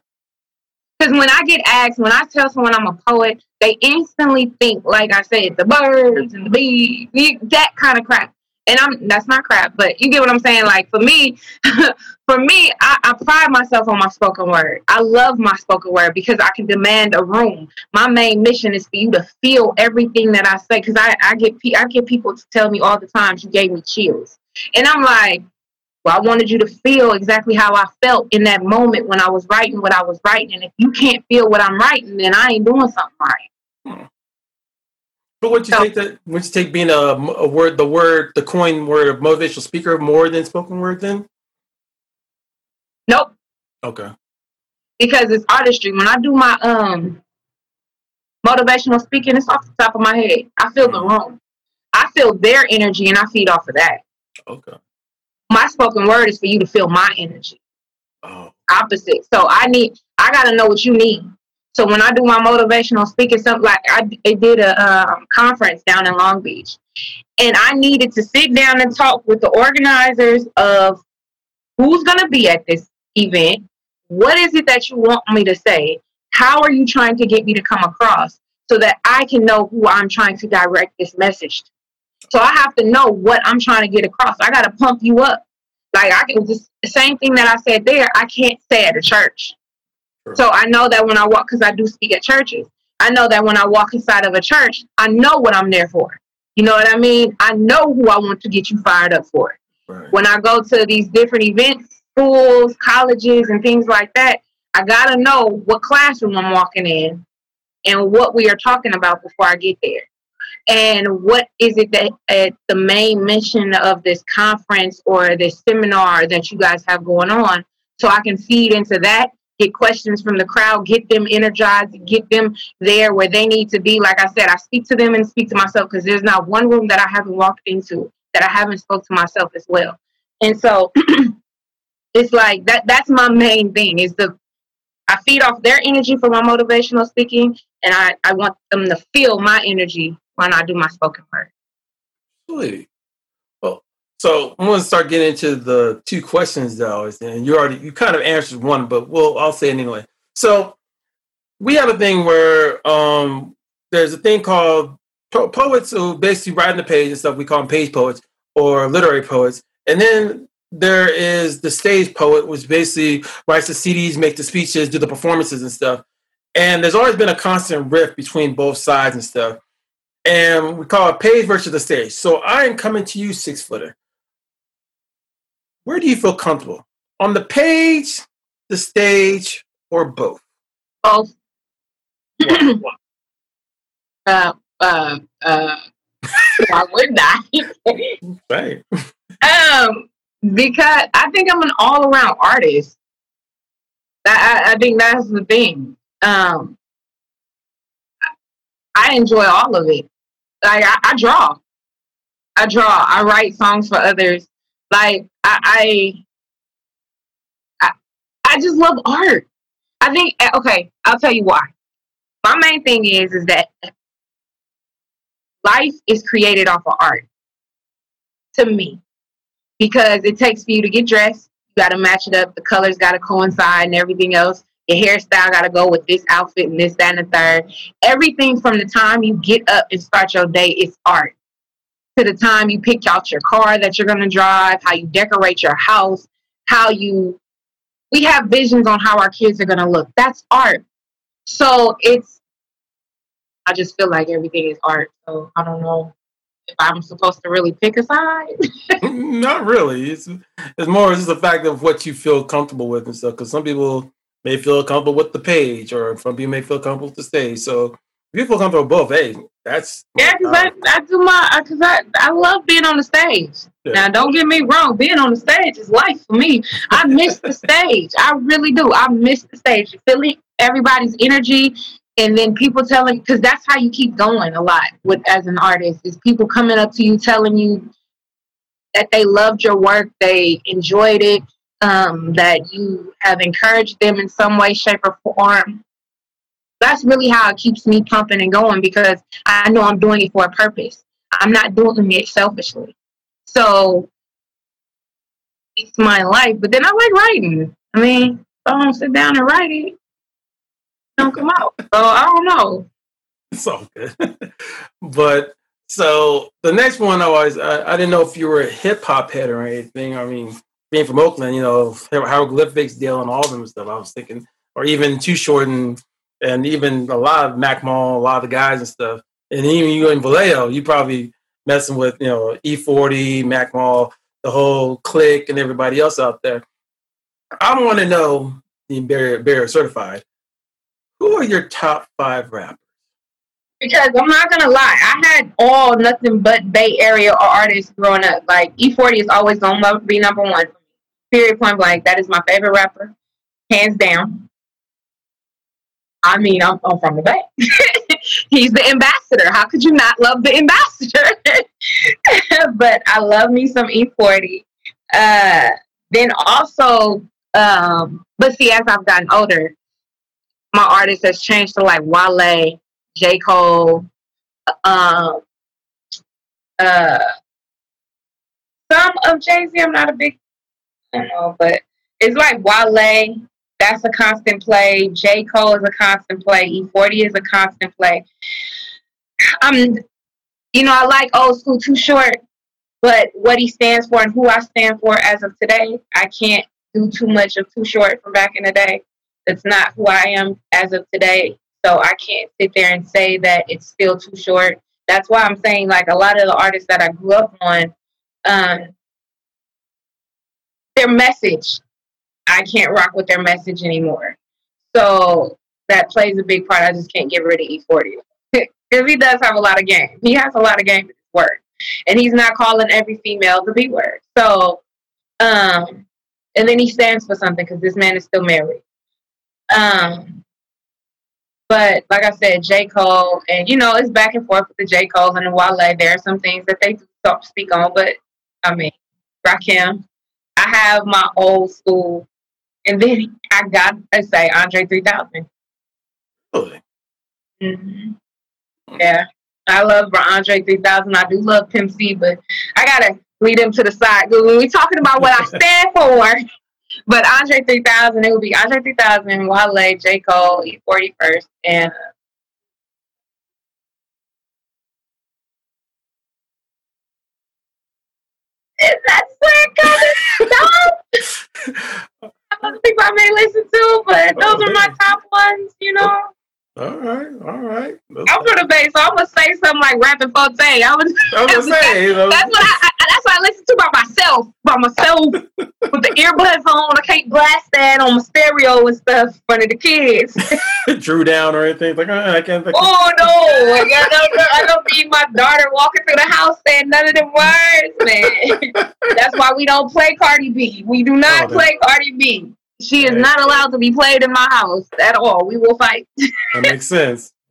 Because when I get asked, when I tell someone I'm a poet, they instantly think, like I said, the birds and the bees, that kind of crap and I'm that's not crap, but you get what I'm saying. Like for me, for me, I, I, pride myself on my spoken word. I love my spoken word because I can demand a room. My main mission is for you to feel everything that I say because I, I get I get people to tell me all the time you gave me chills, and I'm like, well, I wanted you to feel exactly how I felt in that moment when I was writing what I was writing. And if you can't feel what I'm writing, then I ain't doing something right. Hmm. But would you so, take that? Would you take being a, a word, the word, the coin word of motivational speaker more than spoken word? Then? Nope. Okay. Because it's artistry. When I do my um motivational speaking, it's off the top of my head. I feel the room. I feel their energy, and I feed off of that. Okay. My spoken word is for you to feel my energy. Oh, opposite. So I need, I gotta know what you need. So when I do my motivational speaking, something like I, I did a um, conference down in Long Beach, and I needed to sit down and talk with the organizers of who's gonna be at this event. What is it that you want me to say? How are you trying to get me to come across so that I can know who I'm trying to direct this message to? So I have to know what I'm trying to get across. I got to pump you up. Like I can just the same thing that I said there, I can't say at a church. Sure. So I know that when I walk, because I do speak at churches, I know that when I walk inside of a church, I know what I'm there for. You know what I mean? I know who I want to get you fired up for. right. When I go to these different events, schools, colleges, and things like that, I gotta know what classroom I'm walking in and what we are talking about before I get there. And what is it that uh, the main mission of this conference or this seminar that you guys have going on? So I can feed into that, get questions from the crowd, get them energized, get them there where they need to be. Like I said, I speak to them and speak to myself because there's not one room that I haven't walked into that I haven't spoke to myself as well. And so it's like that that's my main thing is the I feed off their energy for my motivational speaking and I, I want them to feel my energy when not do my spoken word. Sweet. Well, so I'm going to start getting into the two questions though, and you already you kind of answered one, but well, I'll say it anyway. So we have a thing where um, there's a thing called po- poets who basically write in the page and stuff. We call them page poets or literary poets, and then there is the stage poet, which basically writes the CDs, make the speeches, do the performances and stuff. And there's always been a constant rift between both sides and stuff and we call it page versus the stage. So I am coming to you, six footer. Where do you feel comfortable? On the page, the stage, or both? Both. Why? Why? Uh, uh, uh, why would I? right. um, because I think I'm an all around artist. I, I, I think that's the thing. Um, I enjoy all of it. Like I, I draw, I draw. I write songs for others. Like I, I, I, I just love art. I think okay. I'll tell you why. My main thing is is that life is created off of art. To me, because it takes for you to get dressed, you got to match it up. The colors got to coincide and everything else. Your hairstyle got to go with this outfit and this, that, and the third. Everything from the time you get up and start your day is art. To the time you pick out your car that you're going to drive, how you decorate your house, how you. We have visions on how our kids are going to look. That's art. So it's. I just feel like everything is art. So I don't know if I'm supposed to really pick a side. Not really. It's it's more just the fact of what you feel comfortable with and stuff. Because some people may feel comfortable with the page, or some people may feel comfortable with the stage. So if you feel comfortable with both, hey, that's Yeah, because I, I do my, because I, I love being on the stage. Yeah. Now, don't get me wrong, being on the stage is life for me. I miss the stage. I really do. I miss the stage. Feeling everybody's energy, and then people telling, because that's how you keep going a lot with as an artist, is people coming up to you telling you that they loved your work, they enjoyed it, um, that you have encouraged them in some way, shape, or form that's really how it keeps me pumping and going because I know I'm doing it for a purpose. I'm not doing it selfishly. So it's my life. But then I like writing. I mean, I don't sit down and write it, it don't come out. So I don't know. it's all good. but so the next one, I was I, I didn't know if you were a hip hop head or anything. I mean, being from Oakland, you know, hieroglyphics, Dale, and all them stuff. I was thinking, or even Too Short and and even a lot of Mac Mall, a lot of the guys and stuff. And even you in Vallejo, you probably messing with you know E40, Mac Mall, the whole clique, and everybody else out there. I want to know, being Bay Area, Barrier certified, who are your top five rappers? Because I'm not gonna lie, I had all nothing but Bay Area artists growing up. Like E40 is always gonna be number one. Period point blank. That is my favorite rapper, hands down. I mean, I'm, I'm from the Bay. He's the ambassador. How could you not love the ambassador? but I love me some E40. Uh, then also, Um, but see, as I've gotten older, my artist has changed to like Wale, J. Cole, um, uh, some of Jay Z. I'm not a big, know, but it's like Wale. That's a constant play. J. Cole is a constant play. E40 is a constant play. I'm, you know, I like old school too short, but what he stands for and who I stand for as of today, I can't do too much of too short from back in the day. That's not who I am as of today. So I can't sit there and say that it's still too short. That's why I'm saying like a lot of the artists that I grew up on, um, their message, I can't rock with their message anymore. So that plays a big part. I just can't get rid of E40 because he does have a lot of game. He has a lot of game work, and he's not calling every female the B word. So, um, and then he stands for something because this man is still married. Um, but like I said, J. Cole, and you know, it's back and forth with the J. Cole and the Wale. There are some things that they don't speak on, but I mean, Rakim. I have my old school, and then I got to say Andre 3000. Really? hmm Yeah, I love Andre 3000. I do love Pimp C, but I gotta lead him to the side. When we talking about what I stand for, but Andre 3000, it would be Andre 3000, Wale, J. Cole, E40 first, and is that swear coming? Other people I may listen to, but those oh, are my top ones, you know. All right, all right. I'm from the Bay, so I'm gonna say something like Rappin' 4-Tay. I was, I was gonna say, know, that's what I, I that's what I listen to by myself, by myself with the earbuds on. I can't blast that on my stereo and stuff in front of the kids. Dru Down or anything. Like, uh, I can't think. oh no, I don't, I don't need my daughter walking through the house saying none of them words, man. that's why we don't play Cardi B. We do not Oh, play Cardi B. She is not allowed to be played in my house at all. We will fight. That makes sense.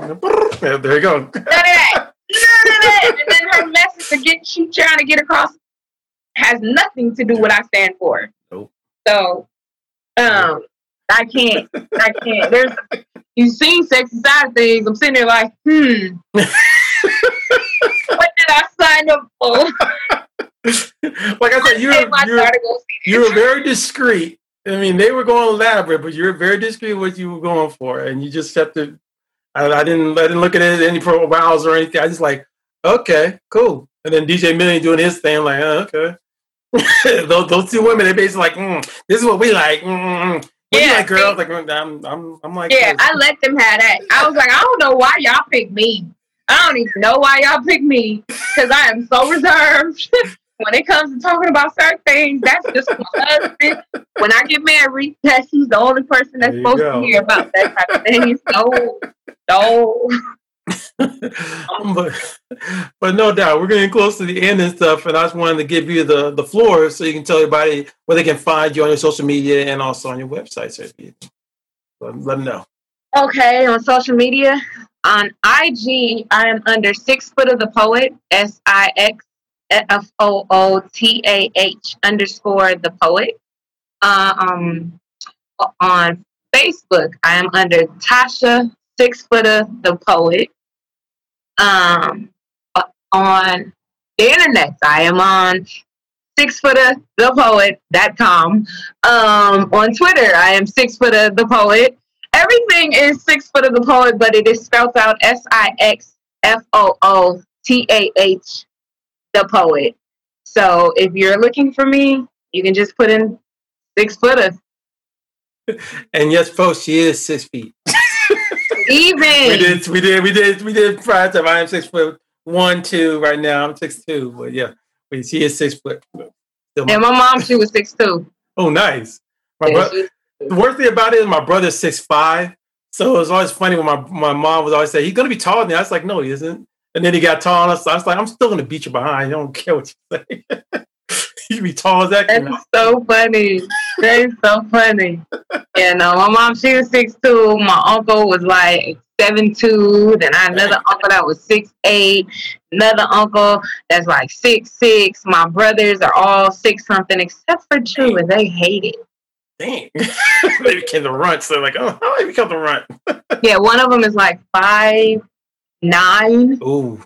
There you go. none of that. None of that. And then her message to get she trying to get across has nothing to do what I stand for. Nope. So um I can't. I can't. There's you've seen sexy side things. I'm sitting there like, hmm. what did I sign up for? like I said, you're, you're daughter go see you were very discreet. I mean, they were going elaborate, but you're very discreet what you were going for, and you just have to. I, I didn't. I didn't look at it any profiles or anything. I just like, okay, cool. And then DJ Million doing his thing, like, oh, okay. those, those two women, they're basically like, mm, this is what we like. Mm, mm, mm. What Yeah, like, girls? Like, mm, I'm, I'm, I'm like, Yeah, this. I let them have that. I was like, I don't know why y'all pick me. I don't even know why y'all pick me because I am so reserved. When it comes to talking about certain things, that's just my husband. When I get married, that's he's the only person that's supposed go. to hear about that type of thing. No, no. but, but no doubt, we're getting close to the end and stuff. And I just wanted to give you the, the floor so you can tell everybody where they can find you on your social media and also on your website. So if you, let, let them know. Okay, on social media, on IG, I am under Six Footer the Poet, S I X F O O T A H underscore the poet. Um, on Facebook, I am under Tasha Six Footer the Poet. Um, on the internet, I am on Six Footer the Poet.com. Um, on Twitter, I am Six Footer the Poet. Everything is Six Footer the Poet, but it is spelled out S I X F O O T A H, the poet. So if you're looking for me, you can just put in Six Footer. And yes, folks, she is six feet. Even. We did, we did, we did, we did prior time. I am six foot one, two right now. I'm six two, but yeah, wait, she is six foot. Still And my mom, she was six two. oh, nice. My Yeah, bro- the worst thing about it is my brother's six five, so it was always funny when my my mom was always say he's gonna be taller than me. I was like, no, he isn't. And then he got tall, and I was, like, I'm still gonna beat you behind. I don't care what you say. you be tall as that. That's so funny. That is so funny. Yeah, no, my mom, she was six two. My uncle was like seven two. Then I had another uncle that was six eight. Another uncle that's like six six. My brothers are all six something except for two, and they hate it. dang, they became the runt. So like, oh, how did they become the runt? Yeah, one of them is like five nine. Ooh,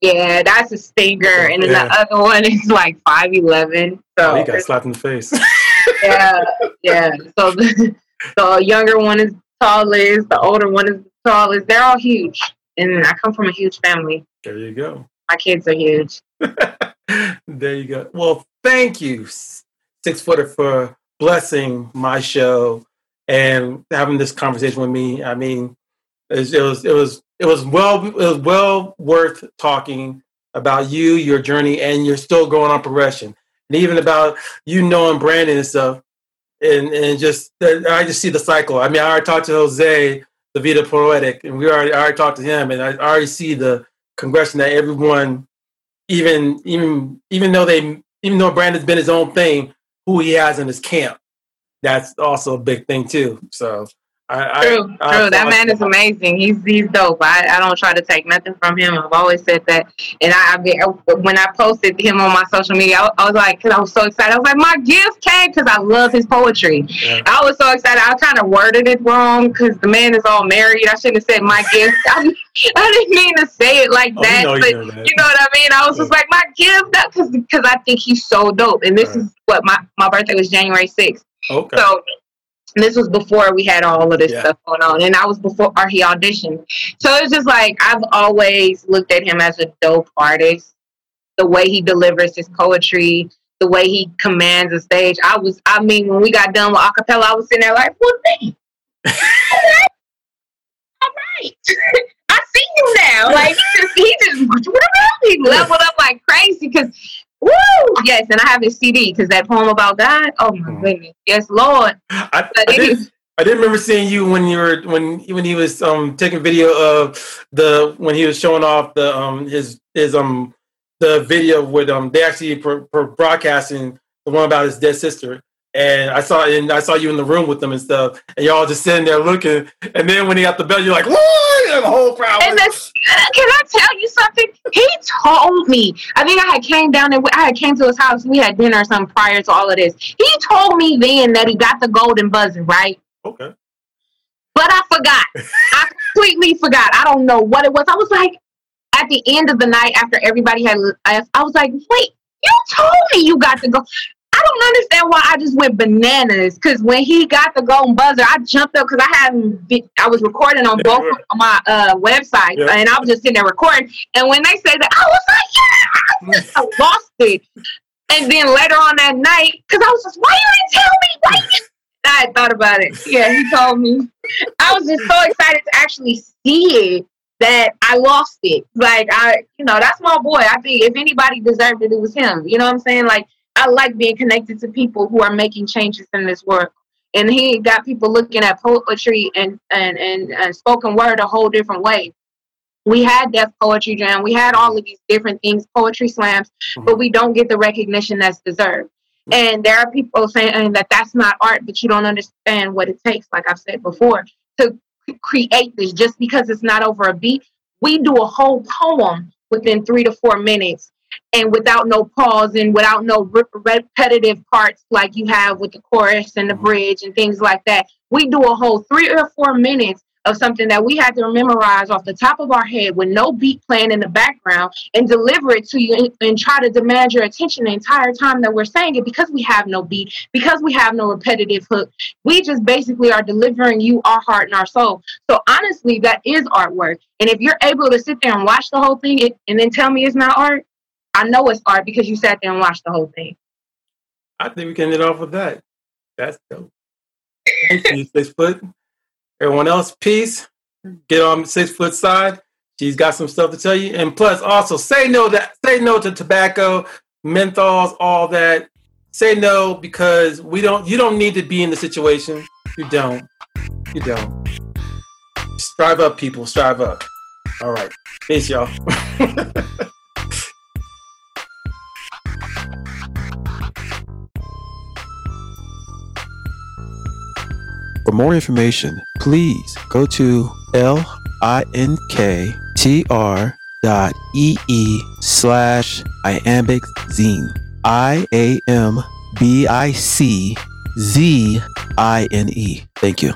Yeah, that's a stinger, and then Yeah. the other one is like five eleven. So oh, he got slapped in the face. yeah, yeah. So the, the younger one is tallest, the older one is the tallest. They're all huge, and I come from a huge family. there you go. My kids are huge. there you go. Well, thank you, Six Footer, for blessing my show and having this conversation with me. I mean, it was it was it was, well it was well worth talking about you, your journey, and you're still going on progression, and even about you knowing Brandon and stuff. And and just uh, I just see the cycle. I mean, I already talked to Jose, the Vita Poetic, and we already I already talked to him, and I already see the progression that everyone even even even though they even though Brandon's been his own thing, who he has in his camp, that's also a big thing too. So I, True, I, true. I, that man is amazing. He's he's dope. I, I don't try to take nothing from him. I've always said that. And I, I when I posted him on my social media, I, I was like, because I was so excited. I was like, my gift came because I love his poetry. Yeah. I was so excited. I kind of worded it wrong because the man is all married. I shouldn't have said my gift. I, I didn't mean to say it like Oh, that. know you know that. you know what I mean? I was just like, my gift, because because I think he's so dope. And this Right. is what my my birthday was January sixth. Okay. So this was before we had all of this Yeah. stuff going on, and I was before or he auditioned. So it's just like I've always looked at him as a dope artist. The way he delivers his poetry, the way he commands a stage. I was, I mean, when we got done with acapella, I was sitting there like, what dang, all right." I see you now. Like he just, he just, leveled up like crazy because Woo! Yes, and I have his CD because that poem about God. Oh my Mhm. goodness, yes, Lord. I, I, did, I did remember seeing you when you were when when he was um taking video of the when he was showing off the um his his um the video with um they actually pro, pro broadcasting the one about his dead sister and I saw and I saw you in the room with them and stuff and y'all just sitting there looking and then when he got the bell you're like Lord and the whole crowd And was- that's, uh, can I tell you something? He told me. I think I had came down and I had came to his house. We had dinner or something prior to all of this. He told me then that he got the golden buzzer, right? okay But I forgot. I completely forgot. I don't know what it was. I was like, at the end of the night, after everybody had left, I was like, wait, you told me you got to go. I don't understand why I just went bananas. Because when he got the golden buzzer, I jumped up because I hadn't. I was recording on Yeah, both of my uh, websites, Yeah. and I was just sitting there recording. And when they said that, I was like, yeah, I lost it. And then later on that night, because I was just, why you didn't tell me? Why you I had thought about it. Yeah, he told me. I was just so excited to actually see it that I lost it. Like I, you know, that's my boy. I think if anybody deserved it, it was him. You know what I'm saying? Like I like being connected to people who are making changes in this world. And he got people looking at poetry and and and, and spoken word a whole different way. We had Def Poetry Jam. We had all of these different things, poetry slams, mm-hmm. but we don't get the recognition that's deserved. Mm-hmm. And there are people saying that that's not art, but you don't understand what it takes, like I've said before, to create this just because it's not over a beat. We do a whole poem within three to four minutes and without no pause and without no repetitive parts like you have with the chorus and the mm-hmm. bridge and things like that. We do a whole three or four minutes of something that we had to memorize off the top of our head with no beat playing in the background and deliver it to you and, and try to demand your attention the entire time that we're saying it because we have no beat, because we have no repetitive hook. We just basically are delivering you our heart and our soul. So honestly, that is artwork. And if you're able to sit there and watch the whole thing and then tell me it's not art, I know it's art because you sat there and watched the whole thing. I think we can end it off with that. That's dope. Thank you six foot. Everyone else peace. Get on six foot side. She's got some stuff to tell you. And plus also say no that say no to tobacco menthols all that. Say no because we don't you don't need to be in the situation. You don't. You don't. Strive up people. Strive up. All right. Peace y'all For more information, please go to linktr dot ee slash iambic zine. I A M B I C Z I N E. Thank you.